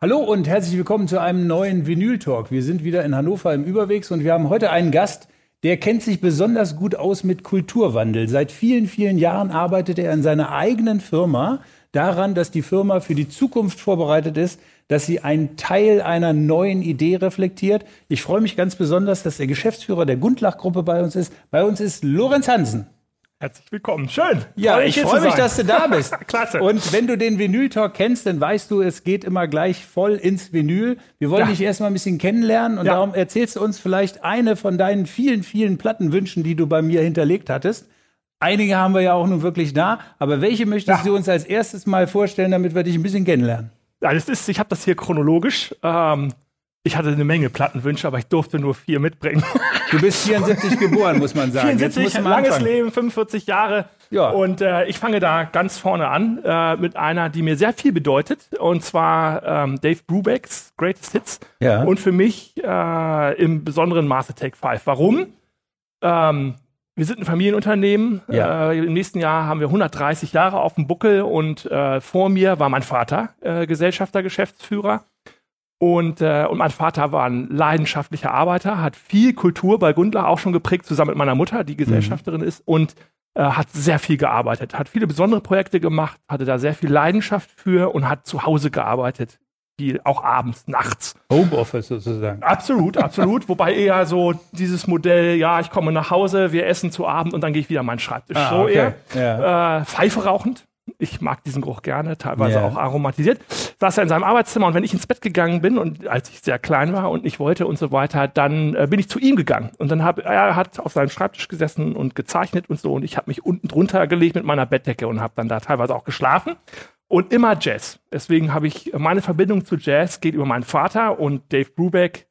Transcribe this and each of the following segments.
Hallo und herzlich willkommen zu einem neuen Vinyl Talk. Wir sind wieder in Hannover im Überwegs und wir haben heute einen Gast, der kennt sich besonders gut aus mit Kulturwandel. Seit vielen, vielen Jahren arbeitet er in seiner eigenen Firma daran, dass die Firma für die Zukunft vorbereitet ist, dass sie einen Teil einer neuen Idee reflektiert. Ich freue mich ganz besonders, dass der Geschäftsführer der Gundlach-Gruppe bei uns ist. Bei uns ist Lorenz Hansen. Herzlich willkommen. Schön. Ja, ich freue mich, dass du da bist. Klasse. Und wenn du den Vinyl-Talk kennst, dann weißt du, es geht immer gleich voll ins Vinyl. Wir wollen ja. dich erstmal ein bisschen kennenlernen und ja. darum erzählst du uns vielleicht eine von deinen vielen, vielen Plattenwünschen, die du bei mir hinterlegt hattest. Einige haben wir ja auch nun wirklich da, aber welche möchtest ja. du uns als erstes mal vorstellen, damit wir dich ein bisschen kennenlernen? Ja, das ist, ich habe das hier chronologisch. Ähm, ich hatte eine Menge Plattenwünsche, aber ich durfte nur vier mitbringen. Du bist 74 geboren, muss man sagen. 74, langes anfangen. Leben, 45 Jahre. Ja. Und äh, ich fange da ganz vorne an äh, mit einer, die mir sehr viel bedeutet. Und zwar ähm, Dave Brubecks Greatest Hits. Ja. Und für mich äh, im besonderen Maße Take 5. Warum? Ähm, wir sind ein Familienunternehmen. Ja. Äh, Im nächsten Jahr haben wir 130 Jahre auf dem Buckel und äh, vor mir war mein Vater äh, Gesellschafter, Geschäftsführer. Und, äh, und mein Vater war ein leidenschaftlicher Arbeiter, hat viel Kultur bei Gundler auch schon geprägt, zusammen mit meiner Mutter, die Gesellschafterin mhm. ist, und äh, hat sehr viel gearbeitet, hat viele besondere Projekte gemacht, hatte da sehr viel Leidenschaft für und hat zu Hause gearbeitet. Viel, auch abends, nachts. Homeoffice sozusagen. Absolut, absolut. Wobei eher so dieses Modell, ja, ich komme nach Hause, wir essen zu Abend und dann gehe ich wieder an meinen Schreibtisch. Ah, so okay. eher. Ja. Äh, Pfeife rauchend, ich mag diesen Geruch gerne, teilweise yeah. auch aromatisiert, saß er in seinem Arbeitszimmer und wenn ich ins Bett gegangen bin und als ich sehr klein war und ich wollte und so weiter, dann äh, bin ich zu ihm gegangen und dann habe er hat auf seinem Schreibtisch gesessen und gezeichnet und so und ich habe mich unten drunter gelegt mit meiner Bettdecke und habe dann da teilweise auch geschlafen und immer Jazz. Deswegen habe ich meine Verbindung zu Jazz geht über meinen Vater und Dave Brubeck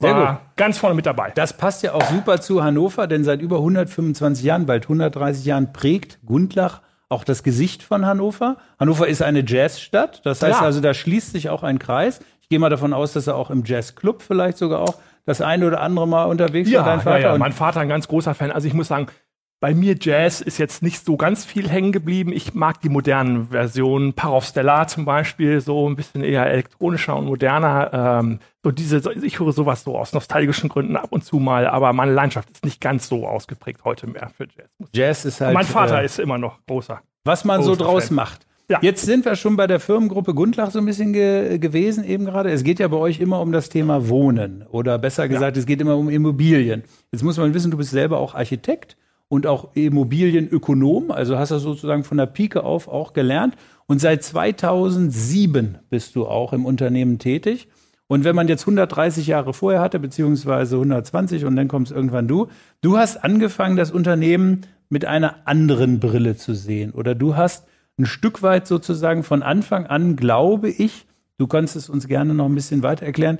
sehr gut. ganz vorne mit dabei. Das passt ja auch super zu Hannover, denn seit über 125 Jahren, bald 130 Jahren prägt Gundlach auch das Gesicht von Hannover. Hannover ist eine Jazzstadt, das heißt ja. also, da schließt sich auch ein Kreis. Ich gehe mal davon aus, dass er auch im Jazzclub vielleicht sogar auch das eine oder andere Mal unterwegs ja, war, dein Vater. Ja, ja. mein Vater ein ganz großer Fan. Also ich muss sagen, bei mir Jazz ist jetzt nicht so ganz viel hängen geblieben. Ich mag die modernen Versionen, Parov Stellar zum Beispiel, so ein bisschen eher elektronischer und moderner. Ähm, so diese, ich höre sowas so aus nostalgischen Gründen ab und zu mal, aber meine Leidenschaft ist nicht ganz so ausgeprägt heute mehr für Jazz. Jazz ist halt. mein Vater äh, ist immer noch großer. Was man großer so draus Fan. macht. Ja. Jetzt sind wir schon bei der Firmengruppe Gundlach so ein bisschen ge gewesen eben gerade. Es geht ja bei euch immer um das Thema Wohnen oder besser gesagt, ja. es geht immer um Immobilien. Jetzt muss man wissen, du bist selber auch Architekt und auch Immobilienökonom, also hast du sozusagen von der Pike auf auch gelernt. Und seit 2007 bist du auch im Unternehmen tätig. Und wenn man jetzt 130 Jahre vorher hatte, beziehungsweise 120 und dann kommst irgendwann du, du hast angefangen, das Unternehmen mit einer anderen Brille zu sehen. Oder du hast ein Stück weit sozusagen von Anfang an, glaube ich, du kannst es uns gerne noch ein bisschen weiter erklären,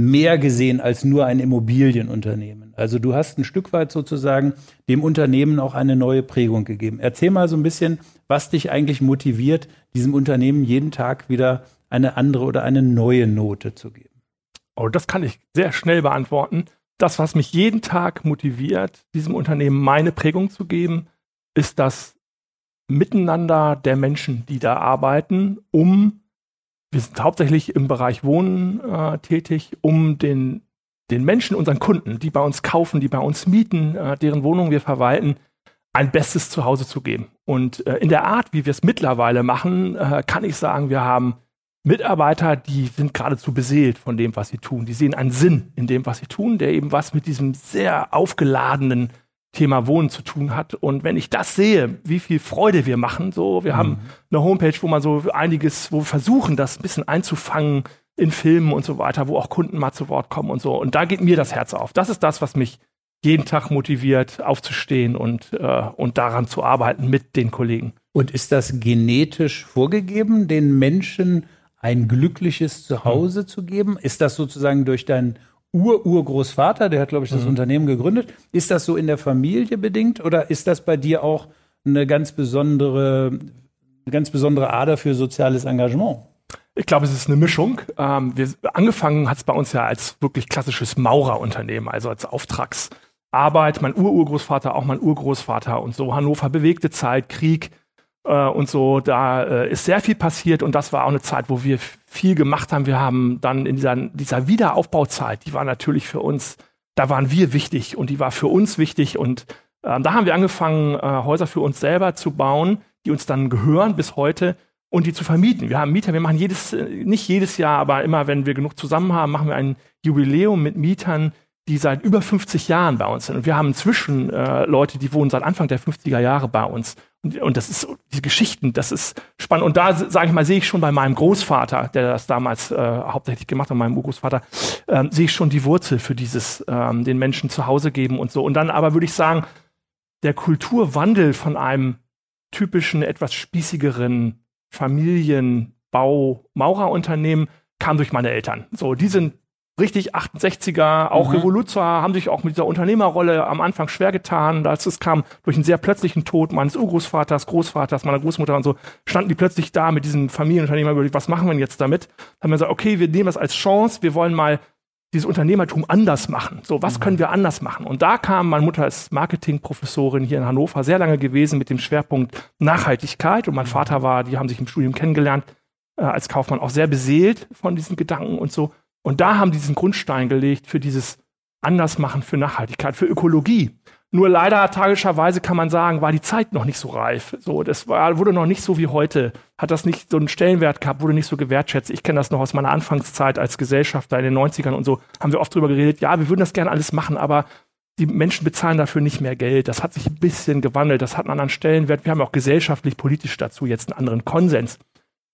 mehr gesehen als nur ein Immobilienunternehmen. Also du hast ein Stück weit sozusagen dem Unternehmen auch eine neue Prägung gegeben. Erzähl mal so ein bisschen, was dich eigentlich motiviert, diesem Unternehmen jeden Tag wieder eine andere oder eine neue Note zu geben. Oh, das kann ich sehr schnell beantworten. Das, was mich jeden Tag motiviert, diesem Unternehmen meine Prägung zu geben, ist das Miteinander der Menschen, die da arbeiten, um wir sind hauptsächlich im Bereich Wohnen äh, tätig, um den, den Menschen, unseren Kunden, die bei uns kaufen, die bei uns mieten, äh, deren Wohnungen wir verwalten, ein bestes Zuhause zu geben. Und äh, in der Art, wie wir es mittlerweile machen, äh, kann ich sagen, wir haben Mitarbeiter, die sind geradezu beseelt von dem, was sie tun. Die sehen einen Sinn in dem, was sie tun, der eben was mit diesem sehr aufgeladenen Thema Wohnen zu tun hat. Und wenn ich das sehe, wie viel Freude wir machen, so, wir mhm. haben eine Homepage, wo man so einiges, wo wir versuchen, das ein bisschen einzufangen in Filmen und so weiter, wo auch Kunden mal zu Wort kommen und so. Und da geht mir das Herz auf. Das ist das, was mich jeden Tag motiviert, aufzustehen und, äh, und daran zu arbeiten mit den Kollegen. Und ist das genetisch vorgegeben, den Menschen ein glückliches Zuhause mhm. zu geben? Ist das sozusagen durch dein Ur-Urgroßvater, der hat, glaube ich, das mhm. Unternehmen gegründet. Ist das so in der Familie bedingt oder ist das bei dir auch eine ganz besondere, eine ganz besondere Ader für soziales Engagement? Ich glaube, es ist eine Mischung. Ähm, wir, angefangen hat es bei uns ja als wirklich klassisches Maurerunternehmen, also als Auftrags- Arbeit, mein Ururgroßvater, auch mein Urgroßvater und so. Hannover bewegte Zeit, Krieg äh, und so. Da äh, ist sehr viel passiert und das war auch eine Zeit, wo wir viel gemacht haben. Wir haben dann in dieser, dieser Wiederaufbauzeit, die war natürlich für uns, da waren wir wichtig und die war für uns wichtig und äh, da haben wir angefangen, äh, Häuser für uns selber zu bauen, die uns dann gehören bis heute und die zu vermieten. Wir haben Mieter, wir machen jedes, äh, nicht jedes Jahr, aber immer, wenn wir genug zusammen haben, machen wir ein Jubiläum mit Mietern, die seit über 50 Jahren bei uns sind. Und wir haben inzwischen äh, Leute, die wohnen seit Anfang der 50er Jahre bei uns. Und, das ist, diese Geschichten, das ist spannend. Und da, sage ich mal, sehe ich schon bei meinem Großvater, der das damals äh, hauptsächlich gemacht hat, meinem Urgroßvater, äh, sehe ich schon die Wurzel für dieses, ähm, den Menschen zu Hause geben und so. Und dann aber würde ich sagen, der Kulturwandel von einem typischen, etwas spießigeren Familienbau, Maurerunternehmen kam durch meine Eltern. So, die sind richtig 68er, auch mhm. Revoluzer, haben sich auch mit dieser Unternehmerrolle am Anfang schwer getan. Als es kam durch einen sehr plötzlichen Tod meines Urgroßvaters, Großvaters, meiner Großmutter und so, standen die plötzlich da mit diesem Familienunternehmer, was machen wir jetzt damit? Haben wir gesagt, okay, wir nehmen das als Chance, wir wollen mal dieses Unternehmertum anders machen. So, was mhm. können wir anders machen? Und da kam meine Mutter als Marketingprofessorin hier in Hannover sehr lange gewesen mit dem Schwerpunkt Nachhaltigkeit und mein. Vater war, die haben sich im Studium kennengelernt, äh, als Kaufmann auch sehr beseelt von diesen Gedanken und so. Und da haben die diesen Grundstein gelegt für dieses Andersmachen, für Nachhaltigkeit, für Ökologie. Nur leider, tragischerweise kann man sagen, war die Zeit noch nicht so reif. So, das war, wurde noch nicht so wie heute, hat das nicht so einen Stellenwert gehabt, wurde nicht so gewertschätzt. Ich kenne das noch aus meiner Anfangszeit als Gesellschafter in den 90ern und so, haben wir oft drüber geredet, ja, wir würden das gerne alles machen, aber die Menschen bezahlen dafür nicht mehr Geld. Das hat sich ein bisschen gewandelt, das hat einen anderen Stellenwert. Wir haben auch gesellschaftlich, politisch dazu jetzt einen anderen Konsens.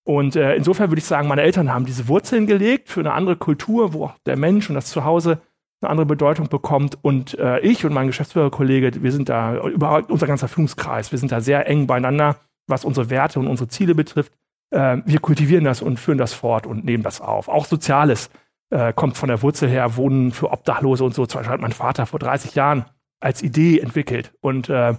Und äh, insofern würde ich sagen, meine Eltern haben diese Wurzeln gelegt für eine andere Kultur, wo auch der Mensch und das Zuhause eine andere Bedeutung bekommt. Und äh, ich und mein Geschäftsführerkollege, wir sind da, überhaupt unser ganzer Führungskreis, wir sind da sehr eng beieinander, was unsere Werte und unsere Ziele betrifft. Äh, wir kultivieren das und führen das fort und nehmen das auf. Auch Soziales äh, kommt von der Wurzel her, Wohnen für Obdachlose und so. Zum Beispiel hat mein Vater vor 30 Jahren als Idee entwickelt. Und äh,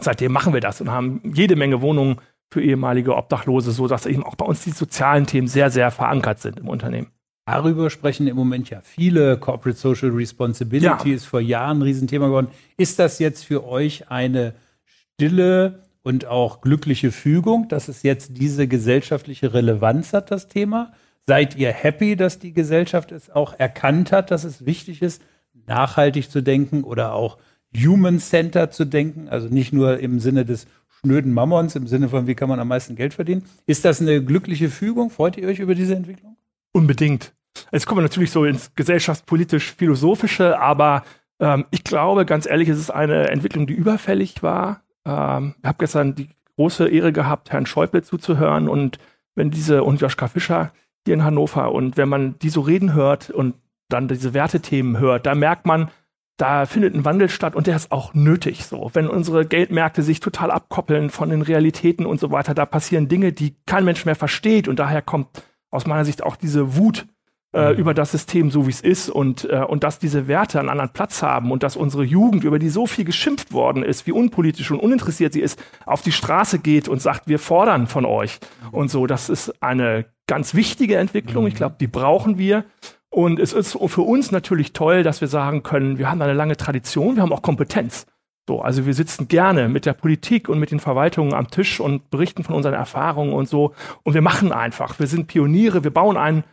seitdem machen wir das und haben jede Menge Wohnungen für ehemalige Obdachlose, sodass eben auch bei uns die sozialen Themen sehr, sehr verankert sind im Unternehmen. Darüber sprechen im Moment ja viele. Corporate Social Responsibility ja. ist vor Jahren ein Riesenthema geworden. Ist das jetzt für euch eine stille und auch glückliche Fügung, dass es jetzt diese gesellschaftliche Relevanz hat, das Thema? Seid ihr happy, dass die Gesellschaft es auch erkannt hat, dass es wichtig ist, nachhaltig zu denken oder auch human-centered zu denken? Also nicht nur im Sinne des schnöden Mammons, im Sinne von, wie kann man am meisten Geld verdienen. Ist das eine glückliche Fügung? Freut ihr euch über diese Entwicklung? Unbedingt. Jetzt kommen wir natürlich so ins gesellschaftspolitisch-philosophische, aber ähm, ich glaube, ganz ehrlich, es ist eine Entwicklung, die überfällig war. Ähm, ich habe gestern die große Ehre gehabt, Herrn Schäuble zuzuhören und wenn diese und Joschka Fischer hier in Hannover und wenn man die so reden hört und dann diese Wertethemen hört, da merkt man, da findet ein Wandel statt und der ist auch nötig so. Wenn unsere Geldmärkte sich total abkoppeln von den Realitäten und so weiter, da passieren Dinge, die kein Mensch mehr versteht und daher kommt aus meiner Sicht auch diese Wut äh, mhm. über das System, so wie es ist und, äh, und dass diese Werte einen anderen Platz haben und dass unsere Jugend, über die so viel geschimpft worden ist, wie unpolitisch und uninteressiert sie ist, auf die Straße geht und sagt, wir fordern von euch und so. Das ist eine ganz wichtige Entwicklung. Ich mhm. glaube, die brauchen wir. Und es ist für uns natürlich toll, dass wir sagen können, wir haben eine lange Tradition, wir haben auch Kompetenz. So, also wir sitzen gerne mit der Politik und mit den Verwaltungen am Tisch und berichten von unseren Erfahrungen und so. Und wir machen einfach. Wir sind Pioniere. Wir bauen ein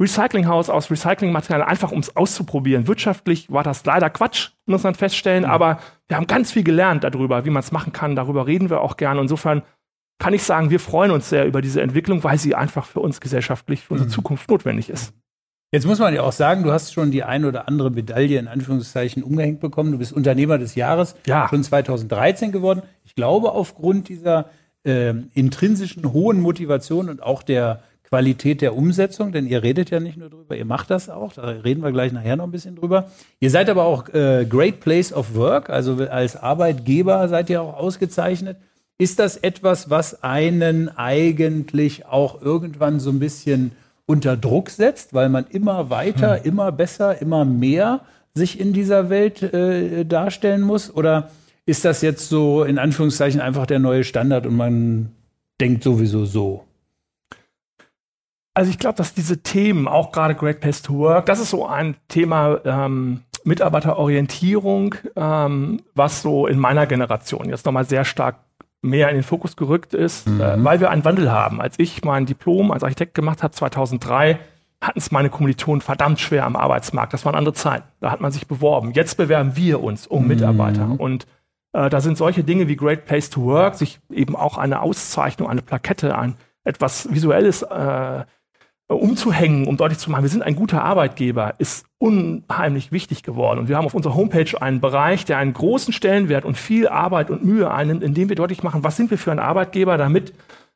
Recyclinghaus aus Recyclingmaterial, einfach um es auszuprobieren. Wirtschaftlich war das leider Quatsch, muss man feststellen, mhm. aber wir haben ganz viel gelernt darüber, wie man es machen kann. Darüber reden wir auch gerne. Insofern kann ich sagen, wir freuen uns sehr über diese Entwicklung, weil sie einfach für uns gesellschaftlich, für unsere mhm. Zukunft notwendig ist. Jetzt muss man ja auch sagen, du hast schon die ein oder andere Medaille in Anführungszeichen umgehängt bekommen. Du bist Unternehmer des Jahres ja. schon 2013 geworden. Ich glaube, aufgrund dieser äh, intrinsischen hohen Motivation und auch der Qualität der Umsetzung, denn ihr redet ja nicht nur drüber, ihr macht das auch, da reden wir gleich nachher noch ein bisschen drüber. Ihr seid aber auch äh, Great Place of Work, also als Arbeitgeber seid ihr auch ausgezeichnet. Ist das etwas, was einen eigentlich auch irgendwann so ein bisschen unter Druck setzt, weil man immer weiter, hm. immer besser, immer mehr sich in dieser Welt äh, darstellen muss? Oder ist das jetzt so in Anführungszeichen einfach der neue Standard und man denkt sowieso so? Also ich glaube, dass diese Themen, auch gerade Great Place to Work, das ist so ein Thema, ähm, Mitarbeiterorientierung, ähm, was so in meiner Generation jetzt nochmal sehr stark mehr in den Fokus gerückt ist, mhm. äh, weil wir einen Wandel haben. Als ich mein Diplom als Architekt gemacht habe, 2003, hatten es meine Kommilitonen verdammt schwer am Arbeitsmarkt. Das waren andere Zeiten. Da hat man sich beworben. Jetzt bewerben wir uns um mhm. Mitarbeiter. Und äh, da sind solche Dinge wie Great Place to Work, sich eben auch eine Auszeichnung, eine Plakette, ein etwas Visuelles äh, umzuhängen, um deutlich zu machen, wir sind ein guter Arbeitgeber, ist unheimlich wichtig geworden. Und wir haben auf unserer Homepage einen Bereich, der einen großen Stellenwert und viel Arbeit und Mühe einnimmt, indem wir deutlich machen, was sind wir für ein Arbeitgeber, damit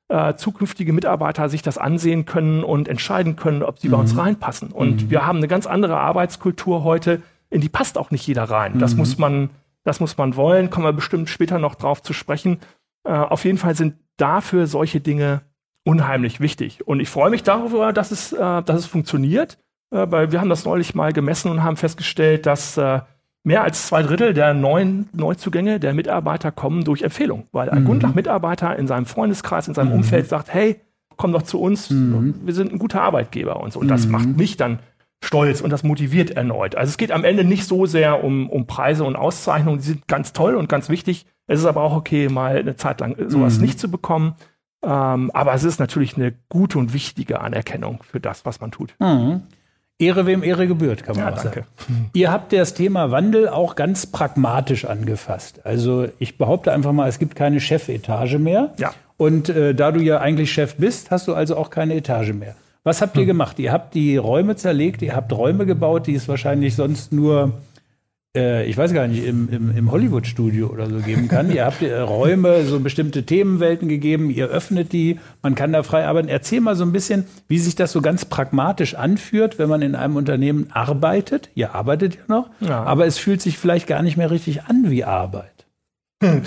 äh, zukünftige Mitarbeiter sich das ansehen können und entscheiden können, ob sie mhm. bei uns mhm. reinpassen. Und mhm. wir haben eine ganz andere Arbeitskultur heute, in die passt auch nicht jeder rein. Mhm. Das muss man, das muss man wollen, kommen wir bestimmt später noch drauf zu sprechen. Äh, auf jeden Fall sind dafür solche Dinge unheimlich wichtig. Und ich freue mich darüber, dass es, äh, dass es funktioniert, äh, weil wir haben das neulich mal gemessen und haben festgestellt, dass äh, mehr als zwei Drittel der neuen Neuzugänge der Mitarbeiter kommen durch Empfehlung, weil ein mhm. Gundlach-Mitarbeiter in seinem Freundeskreis, in seinem mhm. Umfeld sagt, hey, komm doch zu uns, mhm. wir sind ein guter Arbeitgeber und so. Und das mhm. macht mich dann stolz und das motiviert erneut. Also es geht am Ende nicht so sehr um, um Preise und Auszeichnungen, die sind ganz toll und ganz wichtig. Es ist aber auch okay, mal eine Zeit lang sowas mhm. nicht zu bekommen. Ähm, aber es ist natürlich eine gute und wichtige Anerkennung für das, was man tut. Mhm. Ehre wem Ehre gebührt, kann man ja, sagen. Ihr habt das Thema Wandel auch ganz pragmatisch angefasst. Also ich behaupte einfach mal, es gibt keine Chefetage mehr. Ja. Und äh, da du ja eigentlich Chef bist, hast du also auch keine Etage mehr. Was habt ihr hm. gemacht? Ihr habt die Räume zerlegt, ihr habt Räume gebaut, die es wahrscheinlich sonst nur ich weiß gar nicht, im, im, im Hollywood-Studio oder so geben kann. ihr habt äh, Räume, so bestimmte Themenwelten gegeben, ihr öffnet die, man kann da frei arbeiten. Erzähl mal so ein bisschen, wie sich das so ganz pragmatisch anführt, wenn man in einem Unternehmen arbeitet. Ihr arbeitet ja noch, ja. aber es fühlt sich vielleicht gar nicht mehr richtig an wie Arbeit.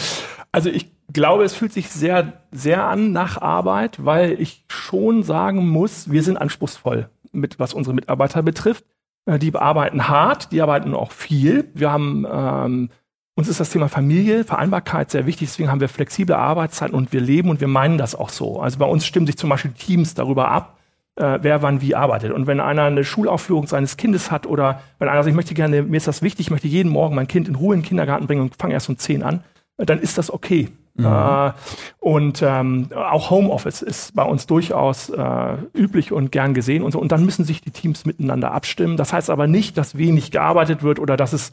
Also ich glaube, es fühlt sich sehr, sehr an nach Arbeit, weil ich schon sagen muss, wir sind anspruchsvoll mit, was unsere Mitarbeiter betrifft. Äh, die arbeiten hart, die arbeiten auch viel. Wir haben, ähm, uns ist das Thema Familie, Vereinbarkeit sehr wichtig, deswegen haben wir flexible Arbeitszeiten und wir leben und wir meinen das auch so. Also bei uns stimmen sich zum Beispiel Teams darüber ab, äh, wer wann wie arbeitet. Und wenn einer eine Schulaufführung seines Kindes hat oder wenn einer sagt, ich möchte gerne, mir ist das wichtig, ich möchte jeden Morgen mein Kind in Ruhe in den Kindergarten bringen und fange erst um 10 an, äh, dann ist das okay. Mhm. Äh, und ähm, auch Homeoffice ist bei uns durchaus äh, üblich und gern gesehen und so. Und dann müssen sich die Teams miteinander abstimmen. Das heißt aber nicht, dass wenig gearbeitet wird oder dass es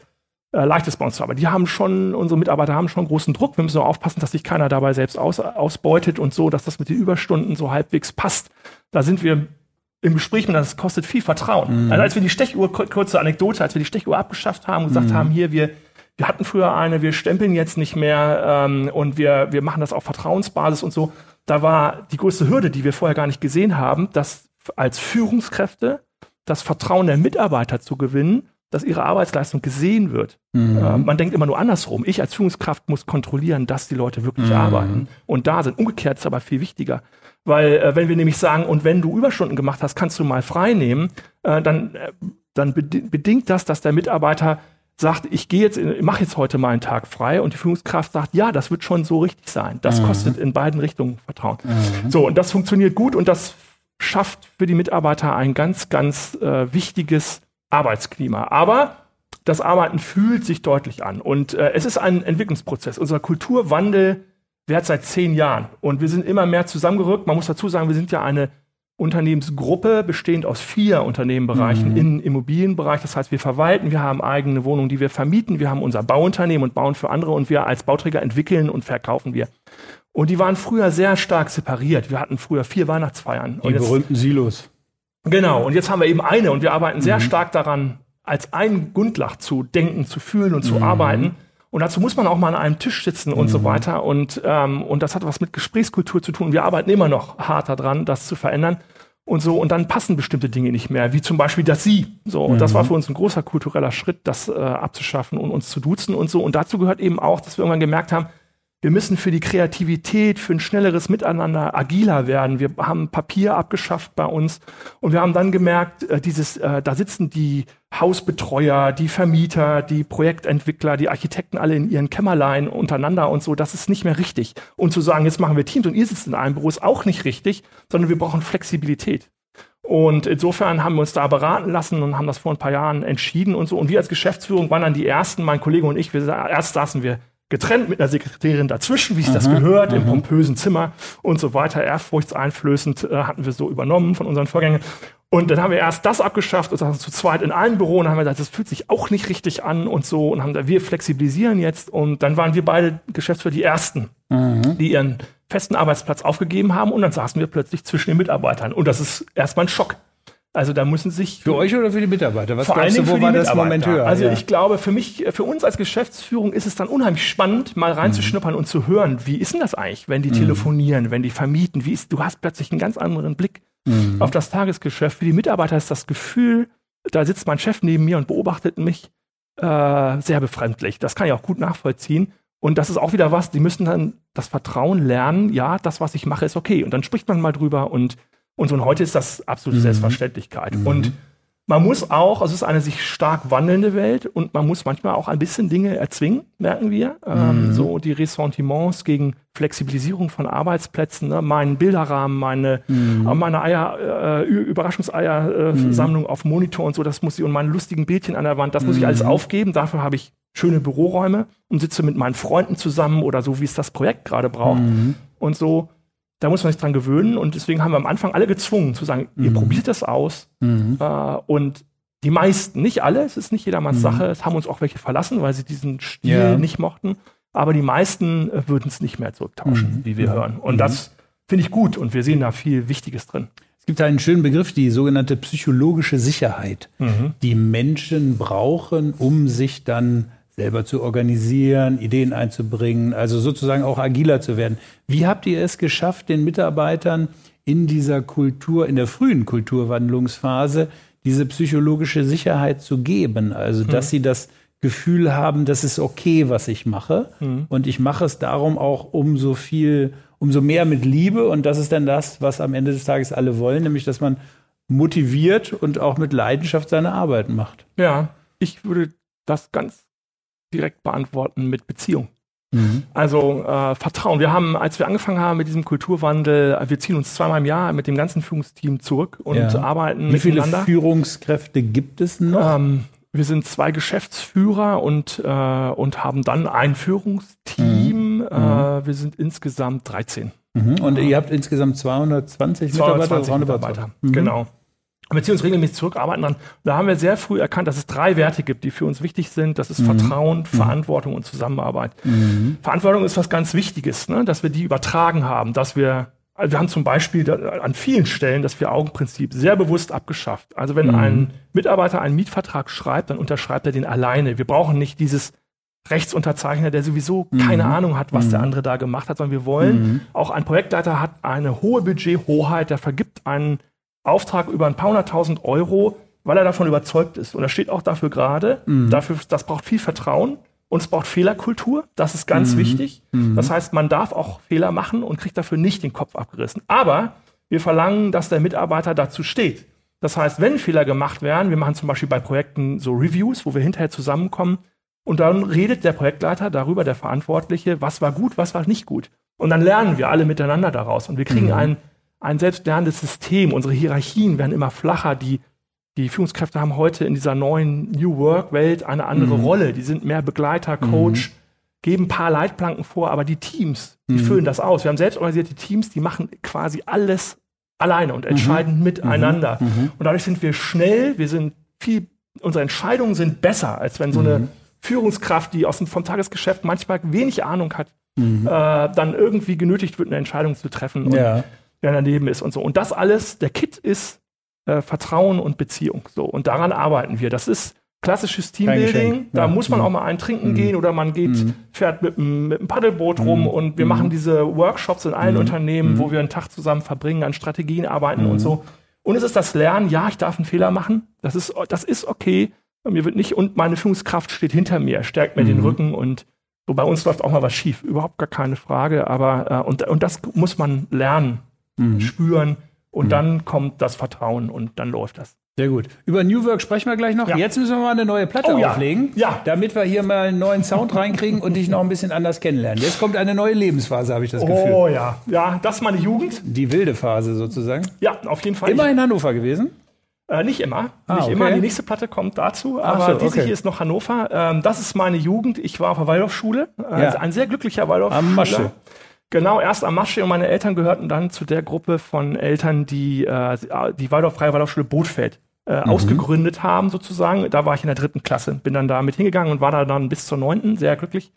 äh, leicht ist bei uns zu arbeiten. Die haben schon, unsere Mitarbeiter haben schon großen Druck. Wir müssen auch aufpassen, dass sich keiner dabei selbst aus, ausbeutet und so, dass das mit den Überstunden so halbwegs passt. Da sind wir im Gespräch mit, das kostet viel Vertrauen. Mhm. Also als wir die Stechuhr, kurze Anekdote, als wir die Stechuhr abgeschafft haben und gesagt mhm. haben, hier, wir wir hatten früher eine, wir stempeln jetzt nicht mehr ähm, und wir, wir machen das auf Vertrauensbasis und so. Da war die größte Hürde, die wir vorher gar nicht gesehen haben, dass als Führungskräfte das Vertrauen der Mitarbeiter zu gewinnen, dass ihre Arbeitsleistung gesehen wird. Mhm. Äh, man denkt immer nur andersrum. Ich als Führungskraft muss kontrollieren, dass die Leute wirklich mhm. arbeiten und da sind. Umgekehrt ist aber viel wichtiger. Weil äh, wenn wir nämlich sagen, und wenn du Überstunden gemacht hast, kannst du mal frei nehmen, äh, dann, äh, dann bedingt das, dass der Mitarbeiter sagt, ich gehe jetzt, mache jetzt heute mal einen Tag frei und die Führungskraft sagt, ja, das wird schon so richtig sein. Das mhm. kostet in beiden Richtungen Vertrauen. Mhm. So, und das funktioniert gut und das schafft für die Mitarbeiter ein ganz, ganz äh, wichtiges Arbeitsklima. Aber das Arbeiten fühlt sich deutlich an und äh, es ist ein Entwicklungsprozess. Unser Kulturwandel währt seit zehn Jahren und wir sind immer mehr zusammengerückt. Man muss dazu sagen, wir sind ja eine Unternehmensgruppe bestehend aus vier Unternehmenbereichen mhm. im Immobilienbereich. Das heißt, wir verwalten, wir haben eigene Wohnungen, die wir vermieten, wir haben unser Bauunternehmen und bauen für andere und wir als Bauträger entwickeln und verkaufen wir. Und die waren früher sehr stark separiert. Wir hatten früher vier Weihnachtsfeiern. Die berühmten Silos. Genau. Und jetzt haben wir eben eine und wir arbeiten sehr mhm. stark daran, als ein Gundlach zu denken, zu fühlen und zu mhm. arbeiten. Und dazu muss man auch mal an einem Tisch sitzen und mhm. so weiter. Und, ähm, und das hat was mit Gesprächskultur zu tun. Wir arbeiten immer noch hart daran, das zu verändern. Und so, und dann passen bestimmte Dinge nicht mehr, wie zum Beispiel das Sie. So, und mhm. das war für uns ein großer kultureller Schritt, das äh, abzuschaffen und uns zu duzen und so. Und dazu gehört eben auch, dass wir irgendwann gemerkt haben, wir müssen für die Kreativität, für ein schnelleres Miteinander agiler werden. Wir haben Papier abgeschafft bei uns und wir haben dann gemerkt, äh, dieses, äh, da sitzen die Hausbetreuer, die Vermieter, die Projektentwickler, die Architekten alle in ihren Kämmerlein untereinander und so. Das ist nicht mehr richtig. Und zu sagen, jetzt machen wir Teams und ihr sitzt in einem Büro, ist auch nicht richtig, sondern wir brauchen Flexibilität. Und insofern haben wir uns da beraten lassen und haben das vor ein paar Jahren entschieden und so. Und wir als Geschäftsführung waren dann die ersten, mein Kollege und ich, wir, erst saßen wir getrennt mit einer Sekretärin dazwischen, wie sich das gehört, im pompösen Zimmer und so weiter. Ehrfurchtseinflößend äh, hatten wir so übernommen von unseren Vorgängern. Und dann haben wir erst das abgeschafft und saßen zu zweit in einem Büro und haben gesagt, das fühlt sich auch nicht richtig an und so und haben da, wir flexibilisieren jetzt und dann waren wir beide Geschäftsführer die Ersten, mhm. die ihren festen Arbeitsplatz aufgegeben haben und dann saßen wir plötzlich zwischen den Mitarbeitern und das ist erstmal ein Schock. Also da müssen sich für euch oder für die Mitarbeiter? Was vor allen Dingen wo war das Moment höher? Also ja. ich glaube, für mich, für uns als Geschäftsführung ist es dann unheimlich spannend, mal reinzuschnuppern mhm. und zu hören, wie ist denn das eigentlich, wenn die mhm. telefonieren, wenn die vermieten? Wie ist, du hast plötzlich einen ganz anderen Blick mhm. auf das Tagesgeschäft. Für die Mitarbeiter ist das Gefühl, da sitzt mein Chef neben mir und beobachtet mich äh, sehr befremdlich. Das kann ich auch gut nachvollziehen. Und das ist auch wieder was, die müssen dann das Vertrauen lernen, ja, das, was ich mache, ist okay. Und dann spricht man mal drüber und, und so. Und heute ist das absolute mhm. Selbstverständlichkeit. Mhm. Und man muss auch, also es ist eine sich stark wandelnde Welt und man muss manchmal auch ein bisschen Dinge erzwingen, merken wir. Ähm, mhm. so die Ressentiments gegen Flexibilisierung von Arbeitsplätzen, ne? meinen Bilderrahmen, meine, mhm. äh, meine Eier, äh, Überraschungseiersammlung äh, mhm. auf Monitor und so, das muss ich und meine lustigen Bildchen an der Wand, das muss ich alles mhm. aufgeben. Dafür habe ich schöne Büroräume und sitze mit meinen Freunden zusammen oder so, wie es das Projekt gerade braucht. Mhm. Und so da muss man sich dran gewöhnen und deswegen haben wir am Anfang alle gezwungen zu sagen, ihr mhm. probiert das aus. Mhm. Äh, und die meisten, nicht alle, es ist nicht jedermanns mhm. Sache, es haben uns auch welche verlassen, weil sie diesen Stil ja. nicht mochten, aber die meisten äh, würden es nicht mehr zurücktauschen, mhm. wie wir hören. Und mhm. das finde ich gut und wir sehen da viel Wichtiges drin. Es gibt einen schönen Begriff, die sogenannte psychologische Sicherheit, mhm. die Menschen brauchen, um sich dann selber zu organisieren, Ideen einzubringen, also sozusagen auch agiler zu werden. Wie habt ihr es geschafft, den Mitarbeitern in dieser Kultur, in der frühen Kulturwandlungsphase, diese psychologische Sicherheit zu geben? Also, dass hm. sie das Gefühl haben, das ist okay, was ich mache. Hm. Und ich mache es darum auch umso viel, umso mehr mit Liebe. Und das ist dann das, was am Ende des Tages alle wollen, nämlich, dass man motiviert und auch mit Leidenschaft seine Arbeit macht. Ja, ich würde das ganz direkt beantworten mit Beziehung. Mhm. Also äh, Vertrauen. Wir haben, als wir angefangen haben mit diesem Kulturwandel, äh, wir ziehen uns zweimal im Jahr mit dem ganzen Führungsteam zurück und ja. arbeiten Wie viele Führungskräfte gibt es noch? Ähm, wir sind zwei Geschäftsführer und, äh, und haben dann ein Führungsteam. Mhm. Äh, wir sind insgesamt 13. Mhm. Und ihr habt insgesamt 220, 220 Mitarbeiter? Mitarbeiter. Mhm. Genau beziehungsweise regelmäßig zurückarbeiten dran. Da haben wir sehr früh erkannt, dass es drei Werte gibt, die für uns wichtig sind. Das ist mhm. Vertrauen, mhm. Verantwortung und Zusammenarbeit. Mhm. Verantwortung ist was ganz Wichtiges, ne? dass wir die übertragen haben, dass wir also wir haben zum Beispiel an vielen Stellen das Vier-Augen-Prinzip sehr bewusst abgeschafft. Also wenn mhm. ein Mitarbeiter einen Mietvertrag schreibt, dann unterschreibt er den alleine. Wir brauchen nicht dieses Rechtsunterzeichner, der sowieso mhm. keine Ahnung hat, was mhm. der andere da gemacht hat, sondern wir wollen, mhm. auch ein Projektleiter hat eine hohe Budgethoheit, der vergibt einen Auftrag über ein paar hunderttausend Euro, weil er davon überzeugt ist. Und er steht auch dafür gerade. Mhm. Dafür, das braucht viel Vertrauen und es braucht Fehlerkultur. Das ist ganz mhm. wichtig. Mhm. Das heißt, man darf auch Fehler machen und kriegt dafür nicht den Kopf abgerissen. Aber wir verlangen, dass der Mitarbeiter dazu steht. Das heißt, wenn Fehler gemacht werden, wir machen zum Beispiel bei Projekten so Reviews, wo wir hinterher zusammenkommen und dann redet der Projektleiter darüber, der Verantwortliche, was war gut, was war nicht gut. Und dann lernen wir alle miteinander daraus und wir kriegen mhm. ein ein selbstlernendes System. Unsere Hierarchien werden immer flacher. Die, die Führungskräfte haben heute in dieser neuen New Work-Welt eine andere mhm. Rolle. Die sind mehr Begleiter, Coach, mhm. geben ein paar Leitplanken vor, aber die Teams, die mhm. füllen das aus. Wir haben selbstorganisierte Teams, die machen quasi alles alleine und entscheiden mhm. miteinander. Mhm. Mhm. Und dadurch sind wir schnell, wir sind viel, unsere Entscheidungen sind besser, als wenn so eine Führungskraft, die aus dem, vom Tagesgeschäft manchmal wenig Ahnung hat, äh, dann irgendwie genötigt wird, eine Entscheidung zu treffen. Und ja der daneben ist und so. Und das alles, der Kit ist äh, Vertrauen und Beziehung. So. Und daran arbeiten wir. Das ist klassisches Teambuilding. Da ja. muss man mhm. auch mal ein Trinken mhm. gehen oder man geht, mhm. fährt mit, mit einem Paddelboot rum mhm. und wir mhm. machen diese Workshops in allen mhm. Unternehmen, wo wir einen Tag zusammen verbringen, an Strategien arbeiten und so. Und es ist das Lernen, ja, ich darf einen Fehler machen. Das ist, das ist okay. Mir wird nicht, und meine Führungskraft steht hinter mir, stärkt mir den Rücken und so bei uns läuft auch mal was schief. Überhaupt gar keine Frage. Aber, äh, und, und das muss man lernen mhm. spüren und mhm. dann kommt das Vertrauen und dann läuft das. Sehr gut. Über New Work sprechen wir gleich noch. Ja. Jetzt müssen wir mal eine neue Platte oh, auflegen, ja. damit wir hier mal einen neuen Sound reinkriegen und dich noch ein bisschen anders kennenlernen. Jetzt kommt eine neue Lebensphase, habe ich das Gefühl. Oh ja, ja, das ist meine Jugend. Die wilde Phase sozusagen. Ja, auf jeden Fall. Immer in Hannover gewesen? Äh, nicht immer. Ah, nicht okay. immer. Die nächste Platte kommt dazu. Aber so, diese okay. hier ist noch Hannover. Ähm, das ist meine Jugend. Ich war auf der Waldorfschule. Äh, ja. Ein sehr glücklicher Waldorfschüler. Am Masche. Genau, erst am Masche und meine Eltern gehörten dann zu der Gruppe von Eltern, die äh, die Waldorf, Freie Waldorfschule Bootfeld äh, mhm. ausgegründet haben, sozusagen. Da war ich in der dritten Klasse, bin dann da mit hingegangen und war da dann bis zur neunten, sehr glücklich.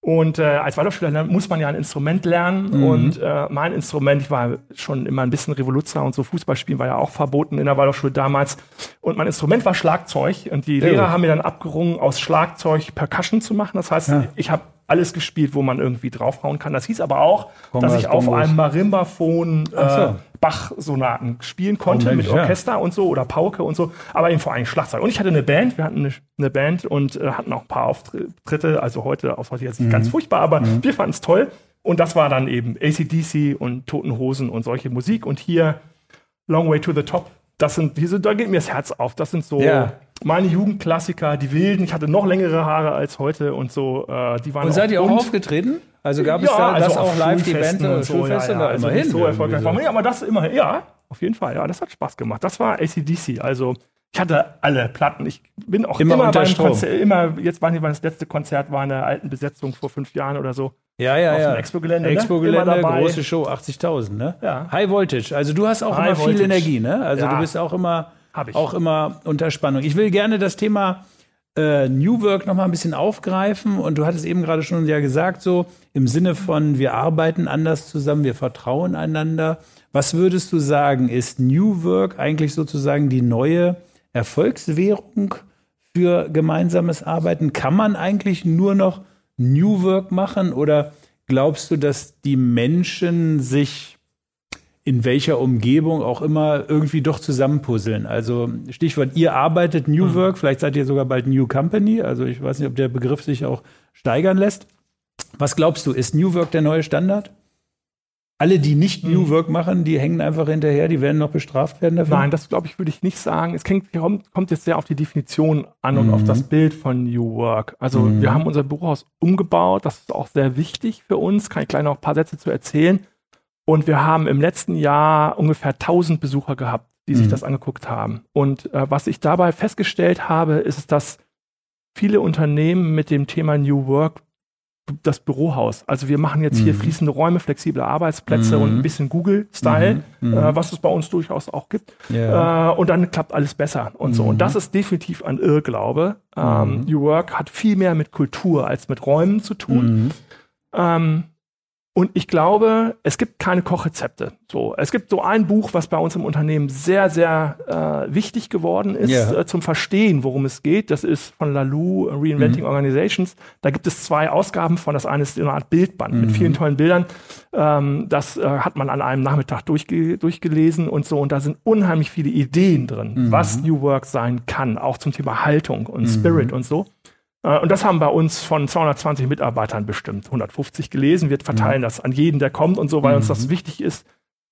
Und äh, als Waldorfschüler muss man ja ein Instrument lernen. Mhm. Und äh, mein Instrument, ich war schon immer ein bisschen Revoluzer und so Fußballspielen war ja auch verboten in der Waldorfschule damals. Und mein Instrument war Schlagzeug. Und die ja. Lehrer haben mir dann abgerungen, aus Schlagzeug Percussion zu machen. Das heißt, ja. ich habe alles gespielt, wo man irgendwie draufhauen kann. Das hieß aber auch, Kongas, dass ich auf Kongas. einem Marimbaphon äh, so. Bach-Sonaten spielen konnte oh mit Orchester ja. und so oder Pauke und so, aber eben vor allem Schlagzeug. Und ich hatte eine Band, wir hatten eine, eine Band und äh, hatten auch ein paar Auftritte, also heute aus heute jetzt nicht mhm. ganz furchtbar, aber mhm. wir fanden es toll. Und das war dann eben ACDC und Toten Hosen und solche Musik. Und hier Long Way to the Top, das sind diese, da geht mir das Herz auf. Das sind so ja meine Jugendklassiker, die Wilden. Ich hatte noch längere Haare als heute und so. Äh, die waren und seid ihr auch aufgetreten? Also gab es da also das auch live die Band und so, Schulfeste ja, ja, also immerhin? so erfolgreich war. Ja, aber das immerhin, ja, auf jeden Fall. Ja, das hat Spaß gemacht. Das war ACDC. Also ich hatte alle Platten. Ich bin auch immer, immer beim Konzert, immer, jetzt war nicht, das letzte Konzert war in der alten Besetzung vor fünf Jahren oder so. Ja, ja, auf ja. Expo-Gelände. Expo-Gelände, ne? große Show, 80.000, ne? Ja. High Voltage. Also du hast auch High immer Voltage. viel Energie, ne? Also ja. du bist auch immer habe ich. Auch immer unter Spannung. Ich will gerne das Thema äh, New Work noch mal ein bisschen aufgreifen. Und du hattest eben gerade schon ja gesagt, so im Sinne von, wir arbeiten anders zusammen, wir vertrauen einander. Was würdest du sagen, ist New Work eigentlich sozusagen die neue Erfolgswährung für gemeinsames Arbeiten? Kann man eigentlich nur noch New Work machen oder glaubst du, dass die Menschen sich in welcher Umgebung auch immer irgendwie doch zusammenpuzzeln. Also Stichwort, ihr arbeitet New mhm. Work, vielleicht seid ihr sogar bald New Company. Also ich weiß nicht, ob der Begriff sich auch steigern lässt. Was glaubst du, ist New Work der neue Standard? Alle, die nicht New mhm. Work machen, die hängen einfach hinterher, die werden noch bestraft werden dafür? Nein, das glaube ich, würde ich nicht sagen. Es kommt, kommt, jetzt sehr auf die Definition an und mhm. auf das Bild von New Work. Also mhm. wir haben unser Bürohaus umgebaut, das ist auch sehr wichtig für uns, kann ich gleich noch ein paar Sätze zu erzählen. Und wir haben im letzten Jahr ungefähr 1000 Besucher gehabt, die sich mhm. das angeguckt haben. Und äh, was ich dabei festgestellt habe, ist, dass viele Unternehmen mit dem Thema New Work das Bürohaus. Also wir machen jetzt mhm. hier fließende Räume, flexible Arbeitsplätze mhm. und ein bisschen Google-Style, mhm. äh, was es bei uns durchaus auch gibt. Yeah. Äh, und dann klappt alles besser und so. Und mhm. das ist definitiv ein Irrglaube. Ähm, mhm. New Work hat viel mehr mit Kultur als mit Räumen zu tun. Mhm. Ähm, und ich glaube, es gibt keine Kochrezepte. So, es gibt so ein Buch, was bei uns im Unternehmen sehr, sehr äh, wichtig geworden ist yeah. äh, zum Verstehen, worum es geht. Das ist von Lalou, Reinventing mhm. Organizations. Da gibt es zwei Ausgaben von. Das eine ist eine Art Bildband mhm. mit vielen tollen Bildern. Ähm, das äh, hat man an einem Nachmittag durchge durchgelesen und so. Und da sind unheimlich viele Ideen drin, mhm. was New Work sein kann, auch zum Thema Haltung und mhm. Spirit und so. Äh, und das haben bei uns von 220 Mitarbeitern bestimmt 150 gelesen. Wir verteilen mhm. das an jeden, der kommt und so, weil mhm. uns das mhm. wichtig ist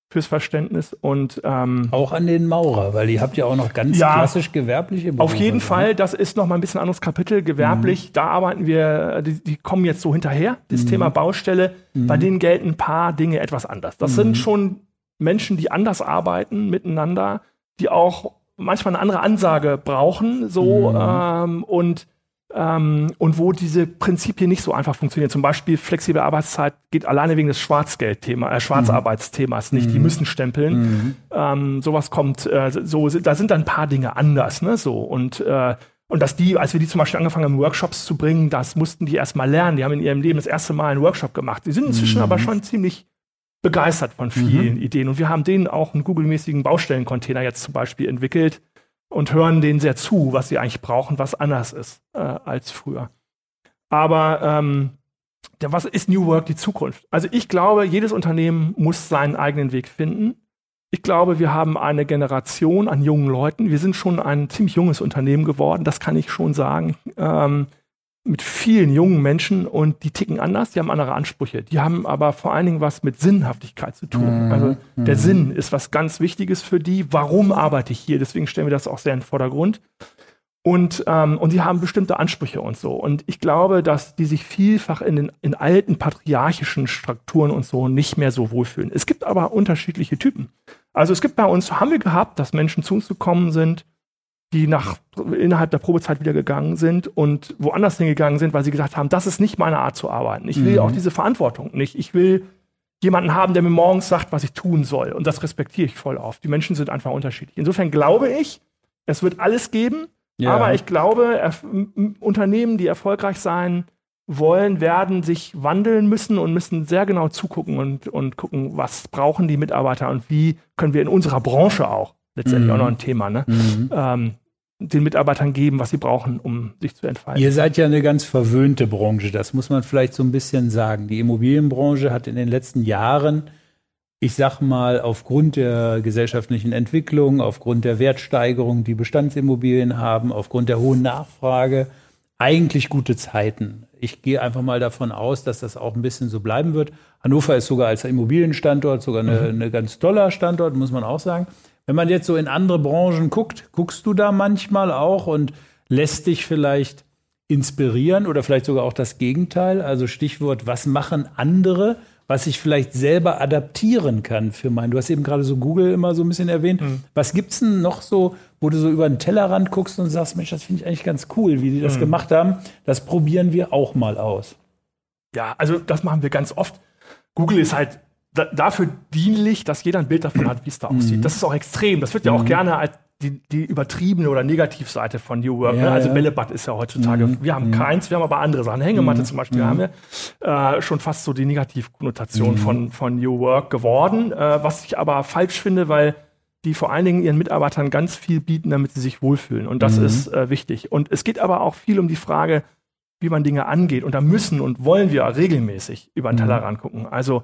fürs Verständnis und ähm, auch an den Maurer, weil ihr habt ja auch noch ganz ja, klassisch gewerbliche Berufe. Auf jeden Fall, das ist noch mal ein bisschen anderes Kapitel. Gewerblich, mhm. da arbeiten wir, die, die, kommen jetzt so hinterher. Das mhm. Thema Baustelle, bei mhm. denen gelten ein paar Dinge etwas anders. Das sind schon Menschen, die anders arbeiten miteinander, die auch manchmal eine andere Ansage brauchen, so ähm, und ähm, und wo diese Prinzipien nicht so einfach funktionieren. Zum Beispiel flexible Arbeitszeit geht alleine wegen des Schwarzgeldthema, äh, Schwarzarbeitsthemas nicht. Mhm. Die müssen stempeln. Mhm. Ähm, sowas kommt, äh, so, da sind dann ein paar Dinge anders, ne, so. Und, äh, und dass die, als wir die zum Beispiel angefangen haben, Workshops zu bringen, das mussten die erst mal lernen. Die haben in ihrem Leben das erste Mal einen Workshop gemacht. Die sind inzwischen mhm. aber schon ziemlich begeistert von vielen mhm. Ideen. Und wir haben denen auch einen Google-mäßigen Baustellencontainer jetzt zum Beispiel entwickelt, und hören denen sehr zu, was sie eigentlich brauchen, was anders ist äh, als früher. Aber ähm, der, was ist New Work die Zukunft? Also ich glaube, jedes Unternehmen muss seinen eigenen Weg finden. Ich glaube, wir haben eine Generation an jungen Leuten. Wir sind schon ein ziemlich junges Unternehmen geworden, das kann ich schon sagen. Ähm, mit vielen jungen Menschen und die ticken anders, die haben andere Ansprüche. Die haben aber vor allen Dingen was mit Sinnhaftigkeit zu tun. Mhm. Also der mhm. Sinn ist was ganz Wichtiges für die. Warum arbeite ich hier? Deswegen stellen wir das auch sehr in den Vordergrund. Und, ähm, und sie haben bestimmte Ansprüche und so. Und ich glaube, dass die sich vielfach in den in alten patriarchischen Strukturen und so nicht mehr so wohlfühlen. Es gibt aber unterschiedliche Typen. Also es gibt bei uns, haben wir gehabt, dass Menschen zu uns gekommen sind, die nach, innerhalb der Probezeit wieder gegangen sind und woanders hingegangen sind, weil sie gesagt haben, das ist nicht meine Art zu arbeiten. Ich will mhm. auch diese Verantwortung nicht. Ich will jemanden haben, der mir morgens sagt, was ich tun soll. Und das respektiere ich voll auf. Die Menschen sind einfach unterschiedlich. Insofern glaube ich, es wird alles geben. Ja. Aber ich glaube, Unternehmen, die erfolgreich sein wollen, werden sich wandeln müssen und müssen sehr genau zugucken und, und gucken, was brauchen die Mitarbeiter und wie können wir in unserer Branche auch, letztendlich mhm. auch noch ein Thema, ne? Mhm. Ähm, den Mitarbeitern geben, was sie brauchen, um sich zu entfalten. Ihr seid ja eine ganz verwöhnte Branche, das muss man vielleicht so ein bisschen sagen. Die Immobilienbranche hat in den letzten Jahren ich sag mal, aufgrund der gesellschaftlichen Entwicklung, aufgrund der Wertsteigerung, die Bestandsimmobilien haben, aufgrund der hohen Nachfrage, eigentlich gute Zeiten. Ich gehe einfach mal davon aus, dass das auch ein bisschen so bleiben wird. Hannover ist sogar als Immobilienstandort sogar eine, mhm. ganz toller Standort, muss man auch sagen. Wenn man jetzt so in andere Branchen guckt, guckst du da manchmal auch und lässt dich vielleicht inspirieren oder vielleicht sogar auch das Gegenteil? Also Stichwort, was machen andere? was ich vielleicht selber adaptieren kann für meinen. Du hast eben gerade so Google immer so ein bisschen erwähnt. Mhm. Was gibt's denn noch so, wo du so über den Tellerrand guckst und sagst, Mensch, das finde ich eigentlich ganz cool, wie die das mhm. gemacht haben. Das probieren wir auch mal aus. Ja, also das machen wir ganz oft. Google ist halt dafür dienlich, dass jeder ein Bild davon hat, wie es da aussieht. Mhm. Das ist auch extrem. Das wird ja auch mhm. gerne als die, die übertriebene oder Negativseite von New Work. Ne? Ja, ne? Also ja. Bällebad ist ja heutzutage, mhm. wir haben mhm. keins, wir haben aber andere Sachen. Hängematte mhm. zum Beispiel haben wir äh, schon fast so die Negativkonnotation mhm. von, von New Work geworden, äh, was ich aber falsch finde, weil die vor allen Dingen ihren Mitarbeitern ganz viel bieten, damit sie sich wohlfühlen. Und das mhm. ist äh, wichtig. Und es geht aber auch viel um die Frage, wie man Dinge angeht. Und da müssen und wollen wir regelmäßig über den Teller rangucken. Also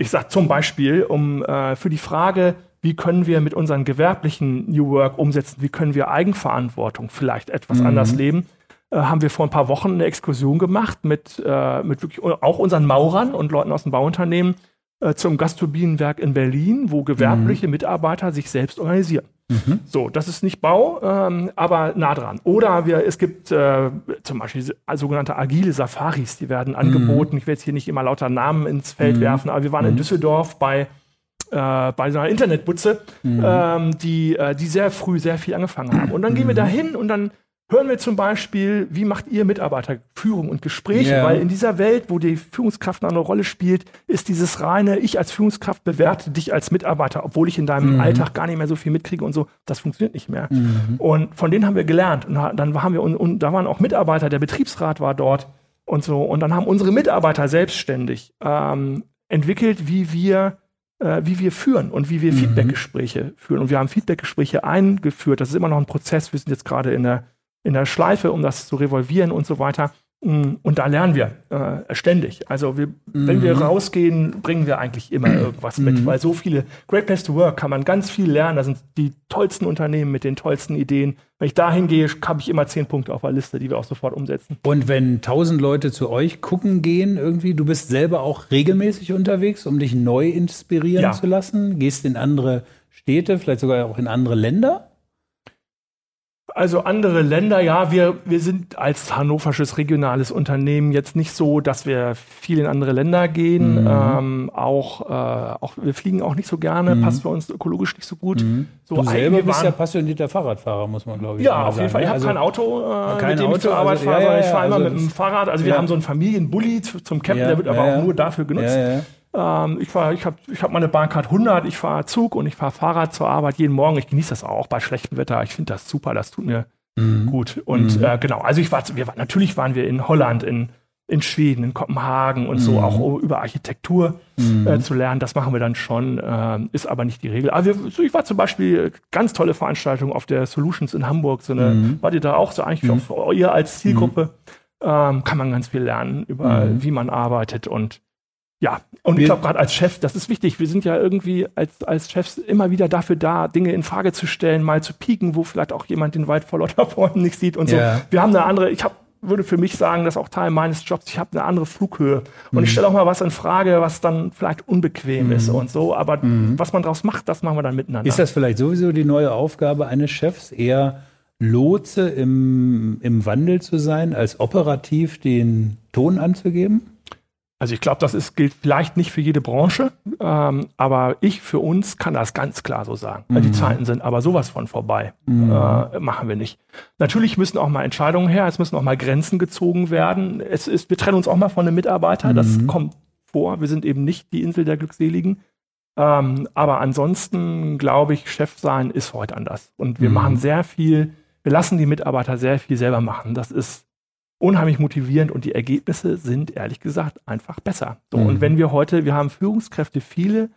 ich sage zum Beispiel, um äh, für die Frage, wie können wir mit unseren gewerblichen New Work umsetzen, wie können wir Eigenverantwortung vielleicht etwas mhm. anders leben, äh, haben wir vor ein paar Wochen eine Exkursion gemacht mit, äh, mit wirklich auch unseren Maurern und Leuten aus dem Bauunternehmen äh, zum Gasturbinenwerk in Berlin, wo gewerbliche mhm. Mitarbeiter sich selbst organisieren. Mhm. So, das ist nicht Bau, ähm, aber nah dran. Oder wir, es gibt äh, zum Beispiel sogenannte agile Safaris, die werden angeboten. Mhm. Ich will jetzt hier nicht immer lauter Namen ins Feld mhm. werfen, aber wir waren in mhm. Düsseldorf bei äh, bei so einer Internetbutze, mhm. ähm, die, äh, die sehr früh sehr viel angefangen haben. Und dann gehen wir da hin und dann hören wir zum Beispiel, wie macht ihr Mitarbeiter Führung und Gespräche? Yeah. Weil in dieser Welt, wo die Führungskraft eine Rolle spielt, ist dieses reine, ich als Führungskraft bewerte dich als Mitarbeiter, obwohl ich in deinem mhm. Alltag gar nicht mehr so viel mitkriege und so. Das funktioniert nicht mehr. Mhm. Und von denen haben wir gelernt. Und dann haben wir, und, und da waren auch Mitarbeiter, der Betriebsrat war dort und so. Und dann haben unsere Mitarbeiter selbstständig ähm, entwickelt, wie wir äh, wie wir führen und wie wir mhm. Feedbackgespräche führen. Und wir haben Feedbackgespräche eingeführt. Das ist immer noch ein Prozess. Wir sind jetzt gerade in der, in der Schleife, um das zu revolvieren und so weiter. Mm, und da lernen wir äh, ständig. Also wir, mhm. wenn wir mhm. rausgehen, bringen wir eigentlich immer irgendwas mit, mhm. weil so viele Great Place to Work kann man ganz viel lernen. Da sind die tollsten Unternehmen mit den tollsten Ideen. Wenn ich da hingehe, habe ich immer zehn Punkte auf der Liste, die wir auch sofort umsetzen. Und wenn tausend Leute zu euch gucken gehen, irgendwie, du bist selber auch regelmäßig unterwegs, um dich neu inspirieren ja. zu lassen, gehst in andere Städte, vielleicht sogar auch in andere Länder? Also andere Länder, ja, wir, wir sind als hannoversches regionales Unternehmen jetzt nicht so, dass wir viel in andere Länder gehen. Mhm. Ähm, auch, äh, auch wir fliegen auch nicht so gerne, mhm. passt für uns ökologisch nicht so gut. Mhm. So, du selber bist ja passionierter Fahrradfahrer, muss man glaube ich Ja, auf jeden Fall. Ich habe also, kein Auto, äh, kein mit dem Auto, ich zur Arbeit also, fahre, ja, ja, ich fahre also immer mit dem Fahrrad. Also wir haben so einen Familienbully zum Campen, der wird aber auch nur dafür genutzt. Ähm, ich fahr, ich habe ich hab meine Bahncard 100, ich fahre Zug und ich fahre Fahrrad zur Arbeit jeden Morgen. Ich genieße das auch bei schlechtem Wetter. Ich finde das super, das tut mir mhm. gut. Und mhm. äh, genau, also ich war, wir, natürlich waren wir in Holland, in, in Schweden, in Kopenhagen und mhm. so auch über Architektur mhm. äh, zu lernen. Das machen wir dann schon, äh, ist aber nicht die Regel. Aber wir, so, ich war zum Beispiel ganz tolle Veranstaltung auf der Solutions in Hamburg. So eine, mhm. War die da auch so eigentlich mhm. für ihr als Zielgruppe? Ähm, kann man ganz viel lernen über wie man arbeitet und ja, und wir, ich glaube gerade als Chef, das ist wichtig. Wir sind ja irgendwie als, als Chefs immer wieder dafür da, Dinge in Frage zu stellen, mal zu pieken, wo vielleicht auch jemand den Wald vor lauter Bäumen nicht sieht und so. Wir haben eine andere, ich habe würde für mich sagen, das ist auch Teil meines Jobs. Ich habe eine andere Flughöhe. Und mhm. ich stelle auch mal was in Frage, was dann vielleicht unbequem mhm. ist und so. Aber mhm. was man daraus macht, das machen wir dann miteinander. Ist das vielleicht sowieso die neue Aufgabe eines Chefs, eher Lotse im, im Wandel zu sein, als operativ den Ton anzugeben? Also ich glaube, das ist, gilt vielleicht nicht für jede Branche, ähm, aber ich für uns kann das ganz klar so sagen. Mhm. Die Zeiten sind aber sowas von vorbei. Mhm. Äh, machen wir nicht. Natürlich müssen auch mal Entscheidungen her, es müssen auch mal Grenzen gezogen werden. Es ist, wir trennen uns auch mal von einem Mitarbeiter, mhm. das kommt vor. Wir sind eben nicht die Insel der Glückseligen. Ähm, aber ansonsten glaube ich, Chef sein ist heute anders. Und wir mhm. machen sehr viel, wir lassen die Mitarbeiter sehr viel selber machen. Das ist unheimlich motivierend und die Ergebnisse sind ehrlich gesagt einfach besser. So, mhm. Und wenn wir heute, wir haben Führungskräfte, viele,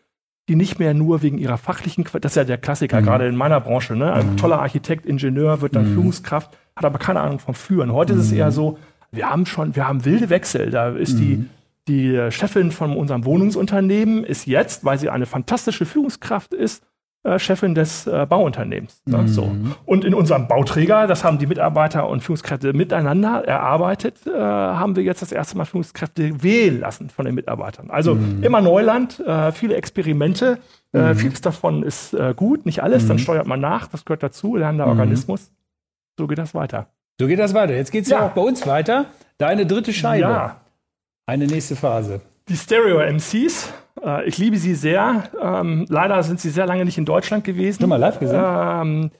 die nicht mehr nur wegen ihrer fachlichen, das ist ja der Klassiker, mhm. gerade in meiner Branche, ne? ein mhm. toller Architekt, Ingenieur wird dann mhm. Führungskraft, hat aber keine Ahnung vom Führen. Heute ist es eher mhm. so, wir haben schon, wir haben wilde Wechsel. Da ist die, mhm. die Chefin von unserem Wohnungsunternehmen ist jetzt, weil sie eine fantastische Führungskraft ist, äh, Chefin des äh, Bauunternehmens. Ne? Mhm. So. Und in unserem Bauträger, das haben die Mitarbeiter und Führungskräfte miteinander erarbeitet, äh, haben wir jetzt das erste Mal Führungskräfte wählen lassen von den Mitarbeitern. Also mhm. immer Neuland, äh, viele Experimente. Äh, mhm. vieles davon ist gut, nicht alles, dann mhm. steuert man nach, das gehört dazu, lernender mhm. Organismus. So geht das weiter. So geht das weiter. Jetzt geht es ja. ja. auch bei uns weiter. Deine dritte Scheibe. Ja. Eine nächste Phase. Die Stereo-MCs äh, ich liebe sie sehr. Ähm, leider sind sie sehr lange nicht in Deutschland gewesen. Schon mal live gesehen? Ähm,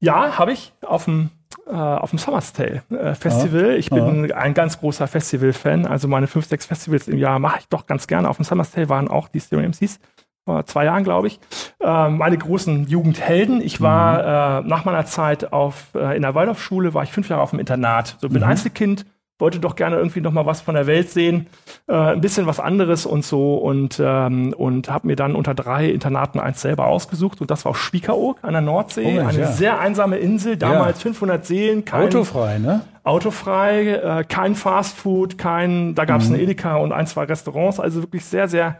ja, habe ich auf dem äh, auf dem Summer's Tale äh, Festival. Ja. Ich bin ja. ein ganz großer Festival-Fan. Also meine fünf, sechs Festivals im Jahr mache ich doch ganz gerne. Auf dem Summer's Tale waren auch die Stereo MCs vor zwei Jahren, glaube ich. Äh, meine großen Jugendhelden. Ich war mhm. äh, nach meiner Zeit auf, äh, in der Waldorfschule, war ich fünf Jahre auf dem Internat. So bin mhm. Einzelkind, wollte doch gerne irgendwie noch mal was von der Welt sehen, äh, ein bisschen was anderes und so und ähm, und habe mir dann unter drei Internaten eins selber ausgesucht und das war Spiekeroog an der Nordsee, oh eine ja. sehr einsame Insel, damals ja. 500 Seelen, kein, autofrei, ne? Autofrei, äh, kein Fastfood, kein, da gab es mhm. ein Edeka und ein zwei Restaurants, also wirklich sehr sehr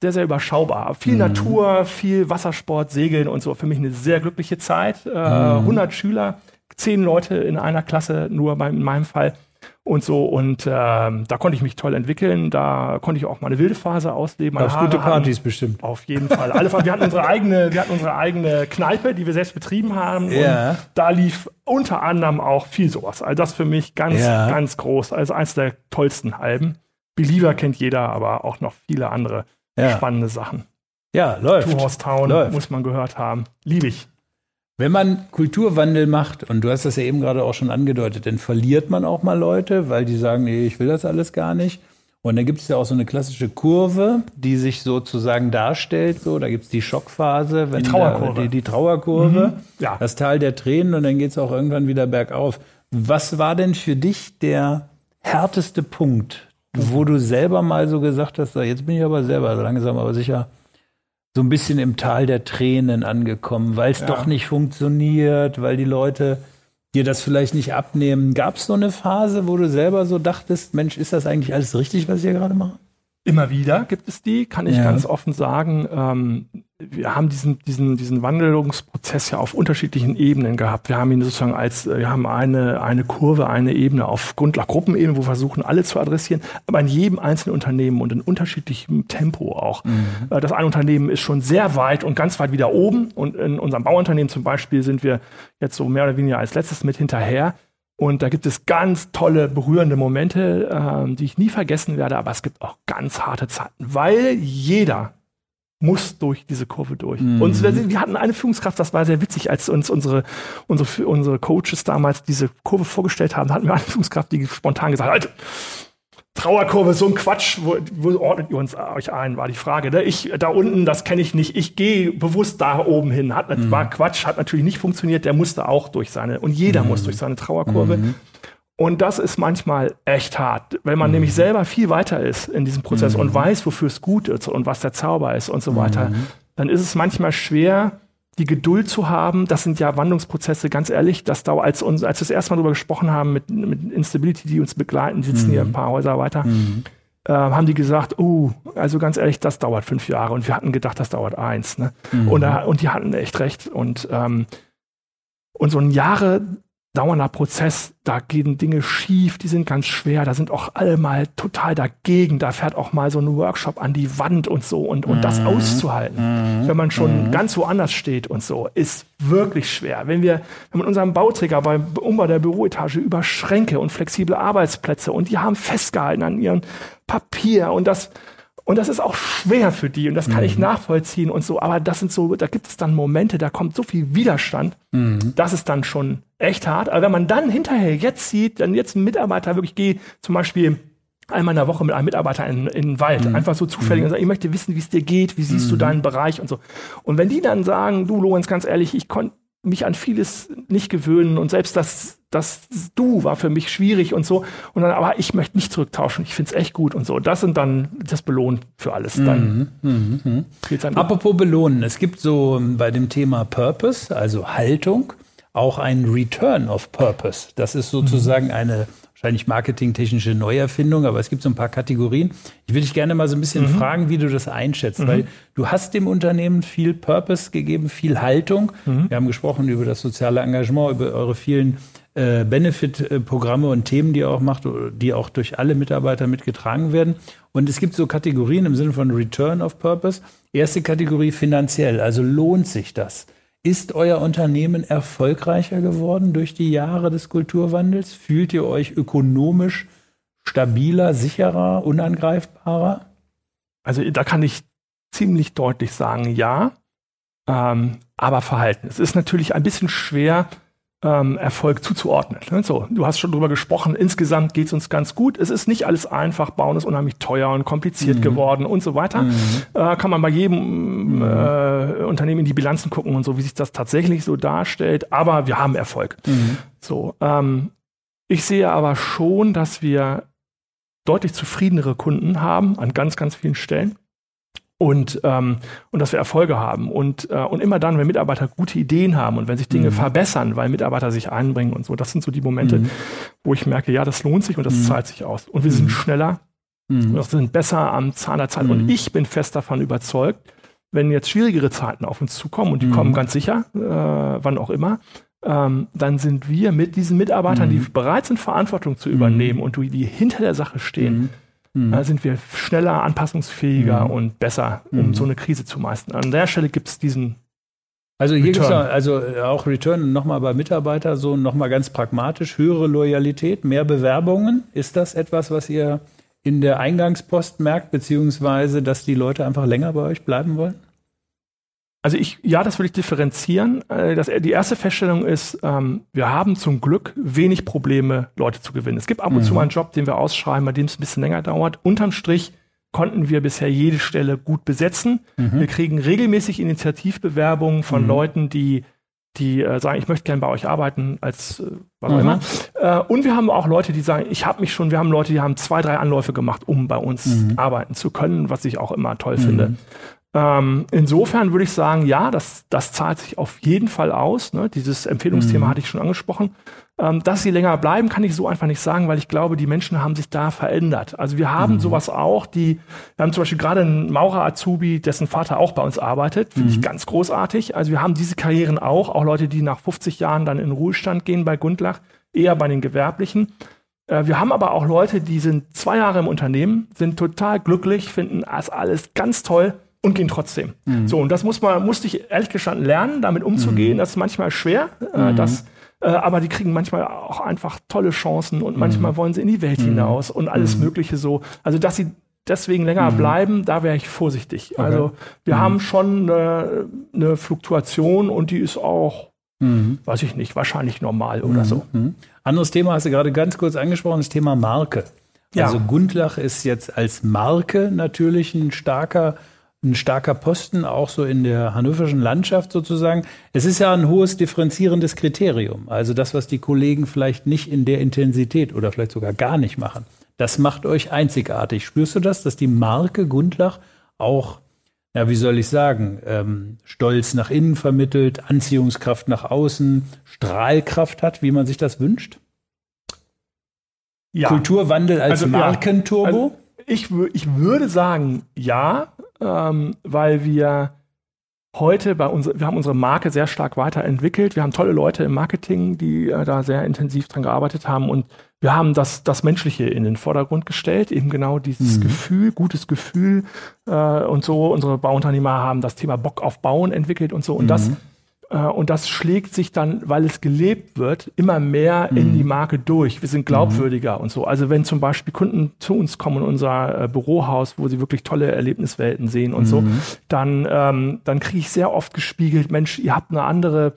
sehr, sehr überschaubar. Viel mhm. Natur, viel Wassersport, Segeln und so. Für mich eine sehr glückliche Zeit. Äh, mhm. 100 Schüler, 10 Leute in einer Klasse, nur bei, in meinem Fall und so. Und ähm, da konnte ich mich toll entwickeln. Da konnte ich auch meine wilde Phase ausleben. Auf gute Partys bestimmt. Auf jeden Fall. Alle, wir hatten unsere eigene, wir hatten unsere eigene Kneipe, die wir selbst betrieben haben. Ja. Und da lief unter anderem auch viel sowas. Also das für mich ganz, ja. ganz groß. Also eins der tollsten Alben. Believer kennt jeder, aber auch noch viele andere ja. spannende Sachen. Ja, läuft. Two Horse Town läuft. muss man gehört haben. Liebe ich. Wenn man Kulturwandel macht, und du hast das ja eben gerade auch schon angedeutet, dann verliert man auch mal Leute, weil die sagen, nee, ich will das alles gar nicht. Und dann gibt es ja auch so eine klassische Kurve, die sich sozusagen darstellt. So, da gibt es die Schockphase, wenn die Trauerkurve, da, die, die, Trauerkurve mhm. ja. das Tal der Tränen und dann geht es auch irgendwann wieder bergauf. Was war denn für dich der härteste Punkt, wo du selber mal so gesagt hast, jetzt bin ich aber selber langsam aber sicher so ein bisschen im Tal der Tränen angekommen, weil es ja. doch nicht funktioniert, weil die Leute dir das vielleicht nicht abnehmen. Gab es so eine Phase, wo du selber so dachtest, Mensch, ist das eigentlich alles richtig, was ich hier gerade mache? Immer wieder gibt es die, kann ich ja. ganz offen sagen. Ähm, wir haben diesen, diesen, diesen Wandelungsprozess ja auf unterschiedlichen Ebenen gehabt. Wir haben ihn sozusagen als, wir haben eine, eine Kurve, eine Ebene auf Grundlagengruppenebene, wo wir versuchen, alle zu adressieren, aber in jedem einzelnen Unternehmen und in unterschiedlichem Tempo auch. Mhm. Äh, das eine Unternehmen ist schon sehr weit und ganz weit wieder oben und in unserem Bauunternehmen zum Beispiel sind wir jetzt so mehr oder weniger als letztes mit hinterher. Und da gibt es ganz tolle, berührende Momente, äh, die ich nie vergessen werde, aber es gibt auch ganz harte Zeiten, weil jeder muss durch diese Kurve durch. Mhm. Und wir, wir, hatten eine Führungskraft, das war sehr witzig, als uns unsere, unsere, unsere Coaches damals diese Kurve vorgestellt haben, hatten wir eine Führungskraft, die spontan gesagt hat, Alter, Trauerkurve, so ein Quatsch, wo, wo ordnet ihr uns euch ein, war die Frage. Ne? Ich da unten, das kenne ich nicht. Ich gehe bewusst da oben hin. Hat, mhm. War Quatsch, hat natürlich nicht funktioniert. Der musste auch durch seine, und jeder mhm. muss durch seine Trauerkurve. Mhm. Und das ist manchmal echt hart, wenn man mhm. nämlich selber viel weiter ist in diesem Prozess mhm. und weiß, wofür es gut ist und was der Zauber ist und so weiter. Mhm. Dann ist es manchmal schwer, die Geduld zu haben. Das sind ja Wandlungsprozesse, ganz ehrlich. Das dauert, als, uns, als wir das erste Mal darüber gesprochen haben mit, mit Instability, die uns begleiten, sitzen hier ein paar Häuser weiter, äh, haben die gesagt, oh, also ganz ehrlich, das dauert fünf Jahre. Und wir hatten gedacht, das dauert eins. Ne? Und, und die hatten echt recht. Und, ähm, und so ein Jahre dauernder Prozess, da gehen Dinge schief, die sind ganz schwer, da sind auch alle mal total dagegen, da fährt auch mal so ein Workshop an die Wand und so und, und das mhm. auszuhalten, mhm. wenn man schon mhm. ganz woanders steht und so, ist wirklich schwer. Wenn wir, wenn man unseren Bauträger beim Umbau der Büroetage über Schränke und flexible Arbeitsplätze und die haben festgehalten an ihrem Papier und das, und das ist auch schwer für die und das kann mhm. ich nachvollziehen und so. Aber das sind so, da gibt es dann Momente, da kommt so viel Widerstand. Mhm. Das ist dann schon echt hart. Aber wenn man dann hinterher jetzt sieht, dann jetzt ein Mitarbeiter wirklich geht, zum Beispiel einmal in der Woche mit einem Mitarbeiter in, in den Wald, mhm. einfach so zufällig mhm. und sagt, ich möchte wissen, wie es dir geht, wie siehst du mhm. deinen Bereich und so. Und wenn die dann sagen, du Lorenz, ganz ehrlich, ich konnte mich an vieles nicht gewöhnen und selbst das, das Du war für mich schwierig und so. Und dann, aber ich möchte nicht zurücktauschen. Ich finde es echt gut und so. Das sind dann das Belohnt für alles. Dann mhm, mh, mh. Apropos belohnen, es gibt so ähm, bei dem Thema Purpose, also Haltung, auch ein Return of Purpose. Das ist sozusagen mhm. eine wahrscheinlich marketingtechnische Neuerfindung, aber es gibt so ein paar Kategorien. Ich will dich gerne mal so ein bisschen mhm. fragen, wie du das einschätzt, mhm. weil du hast dem Unternehmen viel Purpose gegeben, viel Haltung. Mhm. Wir haben gesprochen über das soziale Engagement, über eure vielen äh, Benefit-Programme und Themen, die ihr auch macht, die auch durch alle Mitarbeiter mitgetragen werden. Und es gibt so Kategorien im Sinne von Return of Purpose. Erste Kategorie finanziell, also lohnt sich das? Ist euer Unternehmen erfolgreicher geworden durch die Jahre des Kulturwandels? Fühlt ihr euch ökonomisch stabiler, sicherer, unangreifbarer? Also da kann ich ziemlich deutlich sagen, ja, ähm, aber Verhalten. Es ist natürlich ein bisschen schwer, ähm, Erfolg zuzuordnen. Ne? So, du hast schon drüber gesprochen, insgesamt geht es uns ganz gut. Es ist nicht alles einfach, Bauen ist unheimlich teuer und kompliziert mhm. geworden und so weiter. Mhm. Äh, kann man bei jedem mhm. äh, Unternehmen in die Bilanzen gucken und so, wie sich das tatsächlich so darstellt. Aber wir haben Erfolg. Mhm. So, ähm, ich sehe aber schon, dass wir deutlich zufriedenere Kunden haben an ganz, ganz vielen Stellen und, ähm, und dass wir Erfolge haben. Und, äh, und immer dann, wenn Mitarbeiter gute Ideen haben und wenn sich Dinge mhm. verbessern, weil Mitarbeiter sich einbringen und so, das sind so die Momente, mhm. wo ich merke, ja, das lohnt sich und das mhm. zahlt sich aus. Und wir sind mhm. schneller, mhm. wir sind besser am Zahn der Zeit. Und mhm. ich bin fest davon überzeugt, wenn jetzt schwierigere Zeiten auf uns zukommen, und die kommen ganz sicher, äh, wann auch immer, ähm, dann sind wir mit diesen Mitarbeitern, die bereit sind, Verantwortung zu übernehmen und die hinter der Sache stehen, Mhm. Da sind wir schneller, anpassungsfähiger mhm. und besser, um mhm. so eine Krise zu meistern. An der Stelle gibt es diesen also hier gibt es also äh, auch Return nochmal bei Mitarbeiter, so nochmal ganz pragmatisch, höhere Loyalität, mehr Bewerbungen. Ist das etwas, was ihr in der Eingangspost merkt, beziehungsweise dass die Leute einfach länger bei euch bleiben wollen? Also ich, ja, das würde ich differenzieren. Äh, das, die erste Feststellung ist, ähm, wir haben zum Glück wenig Probleme, Leute zu gewinnen. Es gibt ab und mhm. zu mal einen Job, den wir ausschreiben, bei dem es ein bisschen länger dauert. Unterm Strich konnten wir bisher jede Stelle gut besetzen. Mhm. Wir kriegen regelmäßig Initiativbewerbungen von mhm. Leuten, die die äh, sagen, ich möchte gerne bei euch arbeiten, als äh, was auch mhm. immer. Äh, und wir haben auch Leute, die sagen, ich habe mich schon, wir haben Leute, die haben zwei, drei Anläufe gemacht, um bei uns mhm. arbeiten zu können, was ich auch immer toll mhm. finde. Ähm, insofern würde ich sagen, ja, das, das zahlt sich auf jeden Fall aus. Ne? Dieses Empfehlungsthema mhm. hatte ich schon angesprochen. Ähm, dass sie länger bleiben, kann ich so einfach nicht sagen, weil ich glaube, die Menschen haben sich da verändert. Also wir haben mhm. sowas auch, die, wir haben zum Beispiel gerade einen Maurer-Azubi, dessen Vater auch bei uns arbeitet, finde mhm. ich ganz großartig. Also wir haben diese Karrieren auch, auch Leute, die nach 50 Jahren dann in Ruhestand gehen bei Gundlach, eher bei den Gewerblichen. Äh, wir haben aber auch Leute, die sind zwei Jahre im Unternehmen, sind total glücklich, finden das alles ganz toll und gehen trotzdem. Mhm. So, und das muss man, musste ich ehrlich gestanden lernen, damit umzugehen. Mhm. Das ist manchmal schwer. Äh, mhm. das, äh, aber die kriegen manchmal auch einfach tolle Chancen und manchmal mhm. wollen sie in die Welt mhm. hinaus und alles mhm. Mögliche so. Also, dass sie deswegen länger bleiben, da wäre ich vorsichtig. Okay. Also, wir haben schon eine, eine, Fluktuation und die ist auch, weiß ich nicht, wahrscheinlich normal oder so. Anderes Thema hast du gerade ganz kurz angesprochen, das Thema Marke. Also Gundlach ist jetzt als Marke natürlich ein starker ein starker Posten, auch so in der hannoverschen Landschaft sozusagen. Es ist ja ein hohes differenzierendes Kriterium. Also das, was die Kollegen vielleicht nicht in der Intensität oder vielleicht sogar gar nicht machen. Das macht euch einzigartig. Spürst du das, dass die Marke Gundlach auch, ja, wie soll ich sagen, ähm, Stolz nach innen vermittelt, Anziehungskraft nach außen, Strahlkraft hat, wie man sich das wünscht? Ja. Kulturwandel als also, Markenturbo? Ja. Also ich, ich würde sagen, ja, ähm, weil wir heute bei uns, wir haben unsere Marke sehr stark weiterentwickelt. Wir haben tolle Leute im Marketing, die äh, da sehr intensiv dran gearbeitet haben und wir haben das, das Menschliche in den Vordergrund gestellt, eben genau dieses mhm. Gefühl, gutes Gefühl äh, und so. Unsere Bauunternehmer haben das Thema Bock auf Bauen entwickelt und so. Und mhm. das und das schlägt sich dann, weil es gelebt wird, immer mehr mhm. in die Marke durch. Wir sind glaubwürdiger mhm. und so. Also wenn zum Beispiel Kunden zu uns kommen in unser äh, Bürohaus, wo sie wirklich tolle Erlebniswelten sehen und mhm. so, dann, ähm, dann kriege ich sehr oft gespiegelt, Mensch, ihr habt eine andere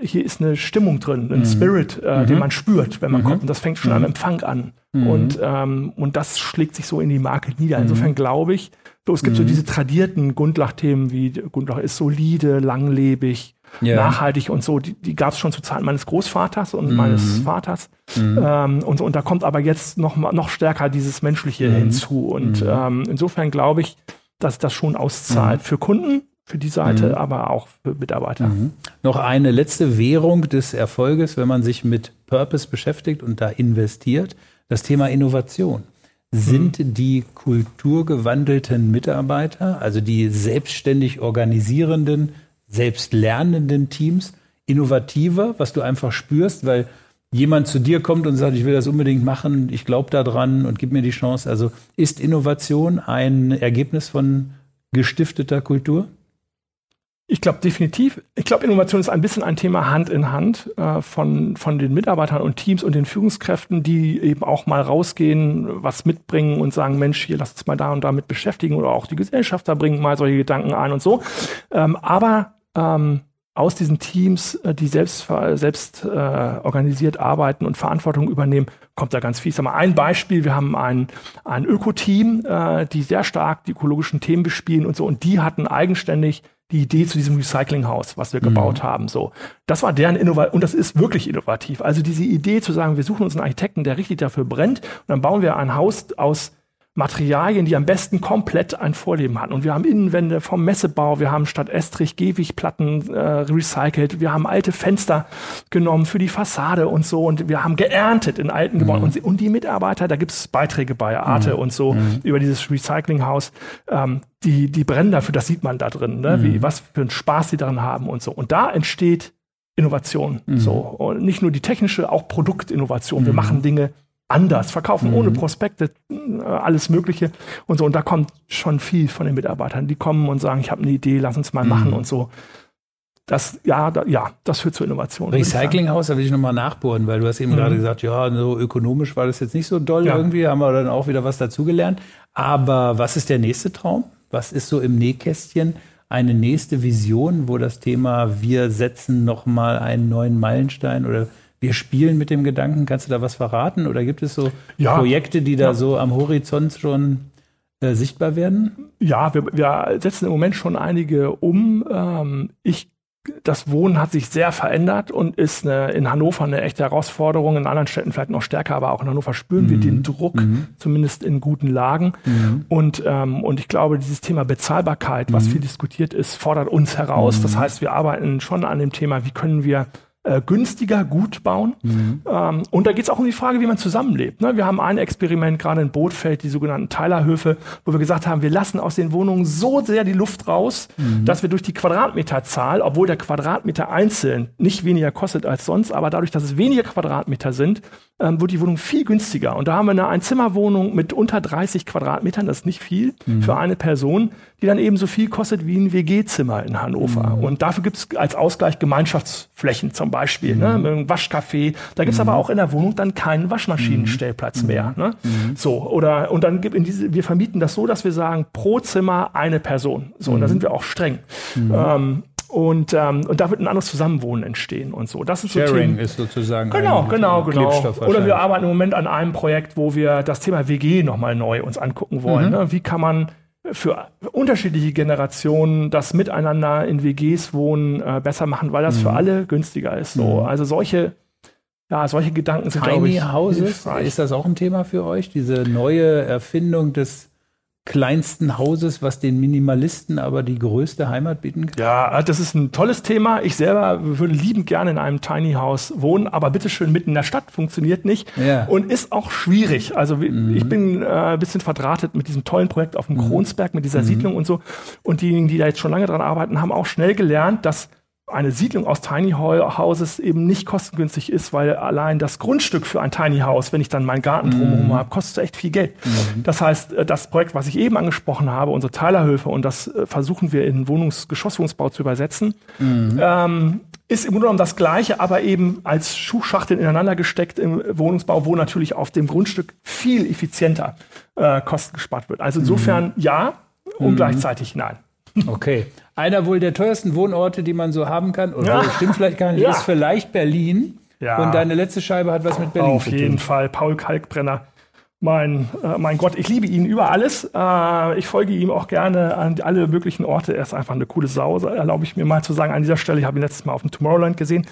hier ist eine Stimmung drin, ein mhm. Spirit, äh, mhm. den man spürt, wenn man mhm. kommt. Und das fängt schon am Empfang an. Und, ähm, und das schlägt sich so in die Marke nieder. Insofern glaube ich, so, es gibt so diese tradierten Gundlach-Themen wie Gundlach ist solide, langlebig, ja. nachhaltig und so, die, die gab es schon zu Zeiten meines Großvaters und mhm. meines Vaters. Mhm. Ähm, und, und da kommt aber jetzt noch, noch stärker dieses Menschliche mhm. hinzu. Und mhm. ähm, insofern glaube ich, dass das schon auszahlt mhm. für Kunden, für die Seite, mhm. aber auch für Mitarbeiter. Noch eine letzte Währung des Erfolges, wenn man sich mit Purpose beschäftigt und da investiert, das Thema Innovation sind die kulturgewandelten Mitarbeiter, also die selbstständig organisierenden selbstlernenden Teams innovativer, was du einfach spürst, weil jemand zu dir kommt und sagt, ich will das unbedingt machen, ich glaube daran und gib mir die Chance. Also ist Innovation ein Ergebnis von gestifteter Kultur? Ich glaube definitiv. Ich glaube, Innovation ist ein bisschen ein Thema Hand in Hand äh, von, von den Mitarbeitern und Teams und den Führungskräften, die eben auch mal rausgehen, was mitbringen und sagen, Mensch, hier lass uns mal da und damit beschäftigen oder auch die Gesellschafter bringen mal solche Gedanken ein und so. Ähm, aber ähm, aus diesen Teams, äh, die selbst, selbst äh, organisiert arbeiten und Verantwortung übernehmen, kommt da ganz viel. Ich sag mal, ein Beispiel, wir haben ein, ein Öko-Team, äh, die sehr stark die ökologischen Themen bespielen und so, und die hatten eigenständig die Idee zu diesem Recyclinghaus, was wir mhm. gebaut haben. So, das war deren Innovation und das ist wirklich innovativ. Also diese Idee zu sagen, wir suchen uns einen Architekten, der richtig dafür brennt, und dann bauen wir ein Haus aus Materialien, die am besten komplett ein Vorleben hatten. Und wir haben Innenwände vom Messebau, wir haben statt Estrich Gehwigplatten äh, recycelt, wir haben alte Fenster genommen für die Fassade und so und wir haben geerntet in alten mhm. Gebäuden. Und, und, die Mitarbeiter, da gibt es Beiträge bei Arte mhm. und so mhm. über dieses Recyclinghaus. Ähm, die, die brennen dafür, das sieht man da drin, ne? Wie, mhm. was für einen Spaß sie daran haben und so. Und da entsteht Innovation. Mhm. So. Und nicht nur die technische, auch Produktinnovation. Wir mhm. machen Dinge anders, verkaufen mhm. ohne Prospekte, äh, alles Mögliche und so. Und da kommt schon viel von den Mitarbeitern. Die kommen und sagen, ich habe eine Idee, lass uns mal mhm. machen und so. Das, ja, da, ja, das führt zur Innovation. Recyclinghaus, da will ich nochmal nachbohren, weil du hast eben mhm. gerade gesagt, ja, so ökonomisch war das jetzt nicht so doll ja. irgendwie, haben wir dann auch wieder was dazugelernt. Aber was ist der nächste Traum? Was ist so im Nähkästchen eine nächste Vision, wo das Thema wir setzen nochmal einen neuen Meilenstein oder wir spielen mit dem Gedanken. Kannst du da was verraten? Oder gibt es so ja. Projekte, die da ja. so am Horizont schon äh, sichtbar werden? Ja, wir, wir, setzen im Moment schon einige um. Ähm, ich das Wohnen hat sich sehr verändert und ist eine, in Hannover eine echte Herausforderung, in anderen Städten vielleicht noch stärker, aber auch in Hannover spüren mhm. wir den Druck, mhm. zumindest in guten Lagen. Mhm. Und, ähm, und ich glaube, dieses Thema Bezahlbarkeit, was mhm. viel diskutiert ist, fordert uns heraus. Das mhm. heißt, wir arbeiten schon an dem Thema, wie können wir äh, günstiger gut bauen. Mhm. Ähm, und da geht es auch um die Frage, wie man zusammenlebt. Ne? Wir haben ein Experiment gerade in Bootfeld, die sogenannten Teilerhöfe, wo wir gesagt haben, wir lassen aus den Wohnungen so sehr die Luft raus, mhm. dass wir durch die Quadratmeterzahl, obwohl der Quadratmeter einzeln nicht weniger kostet als sonst, aber dadurch, dass es weniger Quadratmeter sind, ähm, wird die Wohnung viel günstiger. Und da haben wir eine Einzimmerwohnung mit unter 30 Quadratmetern, das ist nicht viel mhm. für eine Person, die dann eben so viel kostet wie ein WG-Zimmer in Hannover. Mhm. Und dafür gibt es als Ausgleich Gemeinschaftsflächen zum Beispiel, ne, mhm. ne, ein Waschcafé. Da gibt es aber mhm. auch in der Wohnung dann keinen Waschmaschinenstellplatz mhm. mehr. Ne? Mhm. So, oder und dann gibt in diese, wir vermieten das so, dass wir sagen, pro Zimmer eine Person. So, und da sind wir auch streng. Ähm, und, ähm, und da wird ein anderes Zusammenwohnen entstehen und so. Das ist Sharing so Themen. ist sozusagen genau, genau, genau. Oder wir arbeiten im Moment an einem Projekt, wo wir das Thema WG nochmal neu uns angucken wollen. Mhm. Ne? Wie kann man für unterschiedliche Generationen das Miteinander in WGs wohnen äh, besser machen, weil das mhm. für alle günstiger ist. So. Mhm. Also solche ja, solche Gedanken sind, Tiny glaube ich, Houses, ist das auch ein Thema für euch? Diese neue Erfindung des kleinsten Hauses, was den Minimalisten aber die größte Heimat bieten kann? Ja, das ist ein tolles Thema. Ich selber würde liebend gerne in einem Tiny House wohnen, aber bitteschön mitten in der Stadt funktioniert nicht ja. und ist auch schwierig. Also mhm. ich bin äh, ein bisschen verdrahtet mit diesem tollen Projekt auf dem mhm. Kronsberg, mit dieser mhm. Siedlung und so. Und diejenigen, die da jetzt schon lange dran arbeiten, haben auch schnell gelernt, dass eine Siedlung aus Tiny Houses eben nicht kostengünstig ist, weil allein das Grundstück für ein Tiny House, wenn ich dann meinen Garten drumherum mm. habe, kostet echt viel Geld. Mm. Das heißt, äh, das Projekt, was ich eben angesprochen habe, unsere Teilerhöfe, und das äh, versuchen wir in Wohnungs Geschosswohnungsbau zu übersetzen, mm. ähm, ist im Grunde genommen das Gleiche, aber eben als Schuhschachteln ineinander gesteckt im Wohnungsbau, wo natürlich auf dem Grundstück viel effizienter äh, Kosten gespart wird. Also insofern mhm. ja und mhm. gleichzeitig nein. Okay. Einer wohl der teuersten Wohnorte, die man so haben kann, oder ja. stimmt vielleicht gar nicht, ja. ist vielleicht Berlin. Ja. Und deine letzte Scheibe hat was mit Berlin Auf zu tun. Auf jeden Fall. Paul Kalkbrenner mein, äh, mein Gott, ich liebe ihn über alles. Äh, ich folge ihm auch gerne an alle möglichen Orte. Er ist einfach eine coole Sau, erlaube ich mir mal zu sagen an dieser Stelle. Ich habe ihn letztes Mal auf dem Tomorrowland gesehen.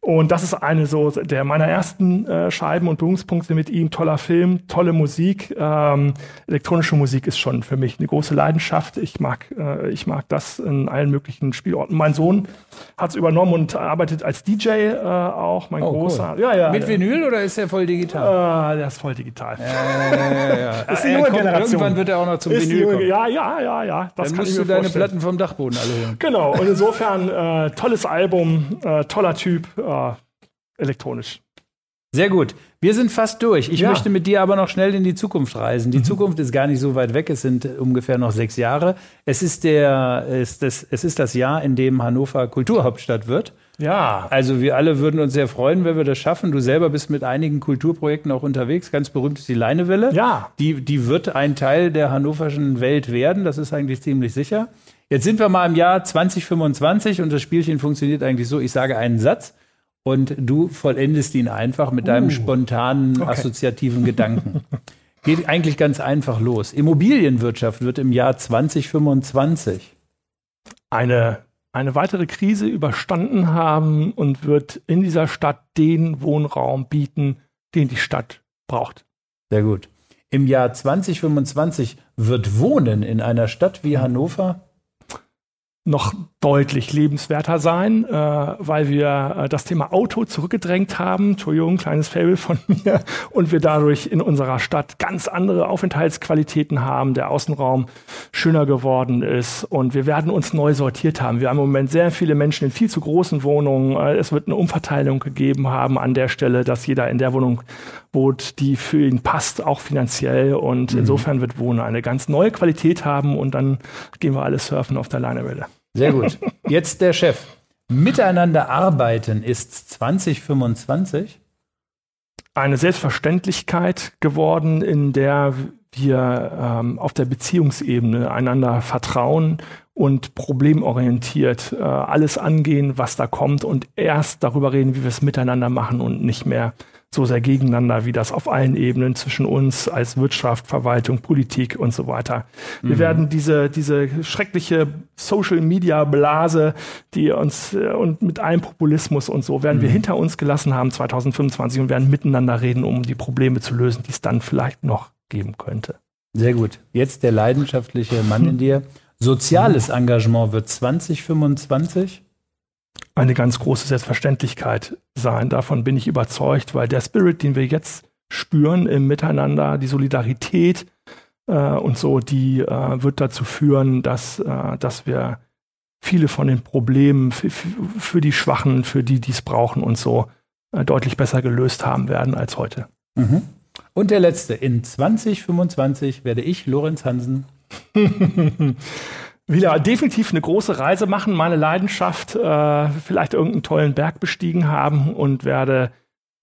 Und das ist eine so der meiner ersten äh, Scheiben und Berührungspunkte mit ihm. Toller Film, tolle Musik. Ähm, elektronische Musik ist schon für mich eine große Leidenschaft. Ich mag, äh, ich mag das in allen möglichen Spielorten. Mein Sohn hat es übernommen und arbeitet als DJ äh, auch. Mein oh, großer. Cool. Ja, ja, Mit Vinyl oder ist er voll digital? Äh, der ist voll digital. Ja, ja, Ist die neue Generation. Irgendwann wird er auch noch zum ist Vinyl kommen. Ja, ja, ja, ja. Das Dann musst du deine vorstellen. Platten vom Dachboden alle hören. Genau. Und insofern äh, tolles Album, äh, toller Typ, äh, elektronisch. Sehr gut. Wir sind fast durch. Ich ja. möchte mit dir aber noch schnell in die Zukunft reisen. Die mhm. Zukunft ist gar nicht so weit weg. Es sind ungefähr noch sechs Jahre. Es ist, der, ist das, es ist das Jahr, in dem Hannover Kulturhauptstadt wird. Ja. Also wir alle würden uns sehr freuen, wenn wir das schaffen. Du selber bist mit einigen Kulturprojekten auch unterwegs. Ganz berühmt ist die Leinewelle. Ja. Die, die wird ein Teil der hannoverschen Welt werden. Das ist eigentlich ziemlich sicher. Jetzt sind wir mal im Jahr 2025 und das Spielchen funktioniert eigentlich so. Ich sage einen Satz und du vollendest ihn einfach mit deinem uh, spontanen, okay. assoziativen Gedanken. Geht eigentlich ganz einfach los. Immobilienwirtschaft wird im Jahr 2025 eine eine weitere Krise überstanden haben und wird in dieser Stadt den Wohnraum bieten, den die Stadt braucht. Sehr gut. Im Jahr 2025 wird Wohnen in einer Stadt wie Hannover noch deutlich lebenswerter sein, äh, weil wir äh, das Thema Auto zurückgedrängt haben. Entschuldigung, kleines Fable von mir. Und wir dadurch in unserer Stadt ganz andere Aufenthaltsqualitäten haben, der Außenraum schöner geworden ist und wir werden uns neu sortiert haben. Wir haben im Moment sehr viele Menschen in viel zu großen Wohnungen. Äh, es wird eine Umverteilung gegeben haben an der Stelle, dass jeder in der Wohnung wohnt, die für ihn passt, auch finanziell. Und mhm. insofern wird Wohnen eine ganz neue Qualität haben und dann gehen wir alle surfen auf der Leinewelle. Sehr gut. Jetzt der Chef. Miteinander arbeiten ist 2025 eine Selbstverständlichkeit geworden, in der wir ähm, auf der Beziehungsebene einander vertrauen und problemorientiert äh, alles angehen, was da kommt und erst darüber reden, wie wir es miteinander machen und nicht mehr so sehr gegeneinander, wie das auf allen Ebenen zwischen uns als Wirtschaft, Verwaltung, Politik und so weiter. Wir mhm. werden diese, diese schreckliche Social Media Blase, die uns äh, und mit allem Populismus und so werden mhm. wir hinter uns gelassen haben 2025 und werden miteinander reden, um die Probleme zu lösen, die es dann vielleicht noch geben könnte. Sehr gut. Jetzt der leidenschaftliche Mann in dir. Soziales Engagement wird 2025 eine ganz große Selbstverständlichkeit sein. Davon bin ich überzeugt, weil der Spirit, den wir jetzt spüren im Miteinander, die Solidarität äh, und so, die äh, wird dazu führen, dass, äh, dass wir viele von den Problemen für die Schwachen, für die, die es brauchen und so, äh, deutlich besser gelöst haben werden als heute. Mhm. Und der letzte, in 2025 werde ich, Lorenz Hansen, wieder definitiv eine große Reise machen, meine Leidenschaft, äh, vielleicht irgendeinen tollen Berg bestiegen haben und werde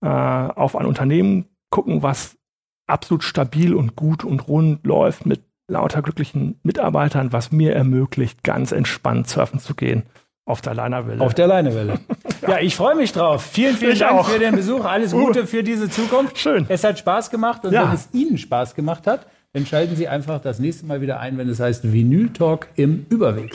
äh, auf ein Unternehmen gucken, was absolut stabil und gut und rund läuft mit lauter glücklichen Mitarbeitern, was mir ermöglicht, ganz entspannt surfen zu gehen. Auf der Leinerwelle. Auf der Leinewelle. ja. ja, ich freue mich drauf. Vielen, vielen ich Dank auch. für den Besuch. Alles. Gute uh. für diese Zukunft. Schön. Es hat Spaß gemacht und ja. wenn es Ihnen Spaß gemacht hat, dann schalten Sie einfach das nächste Mal wieder ein, wenn es heißt Vinyl Talk im Überweg.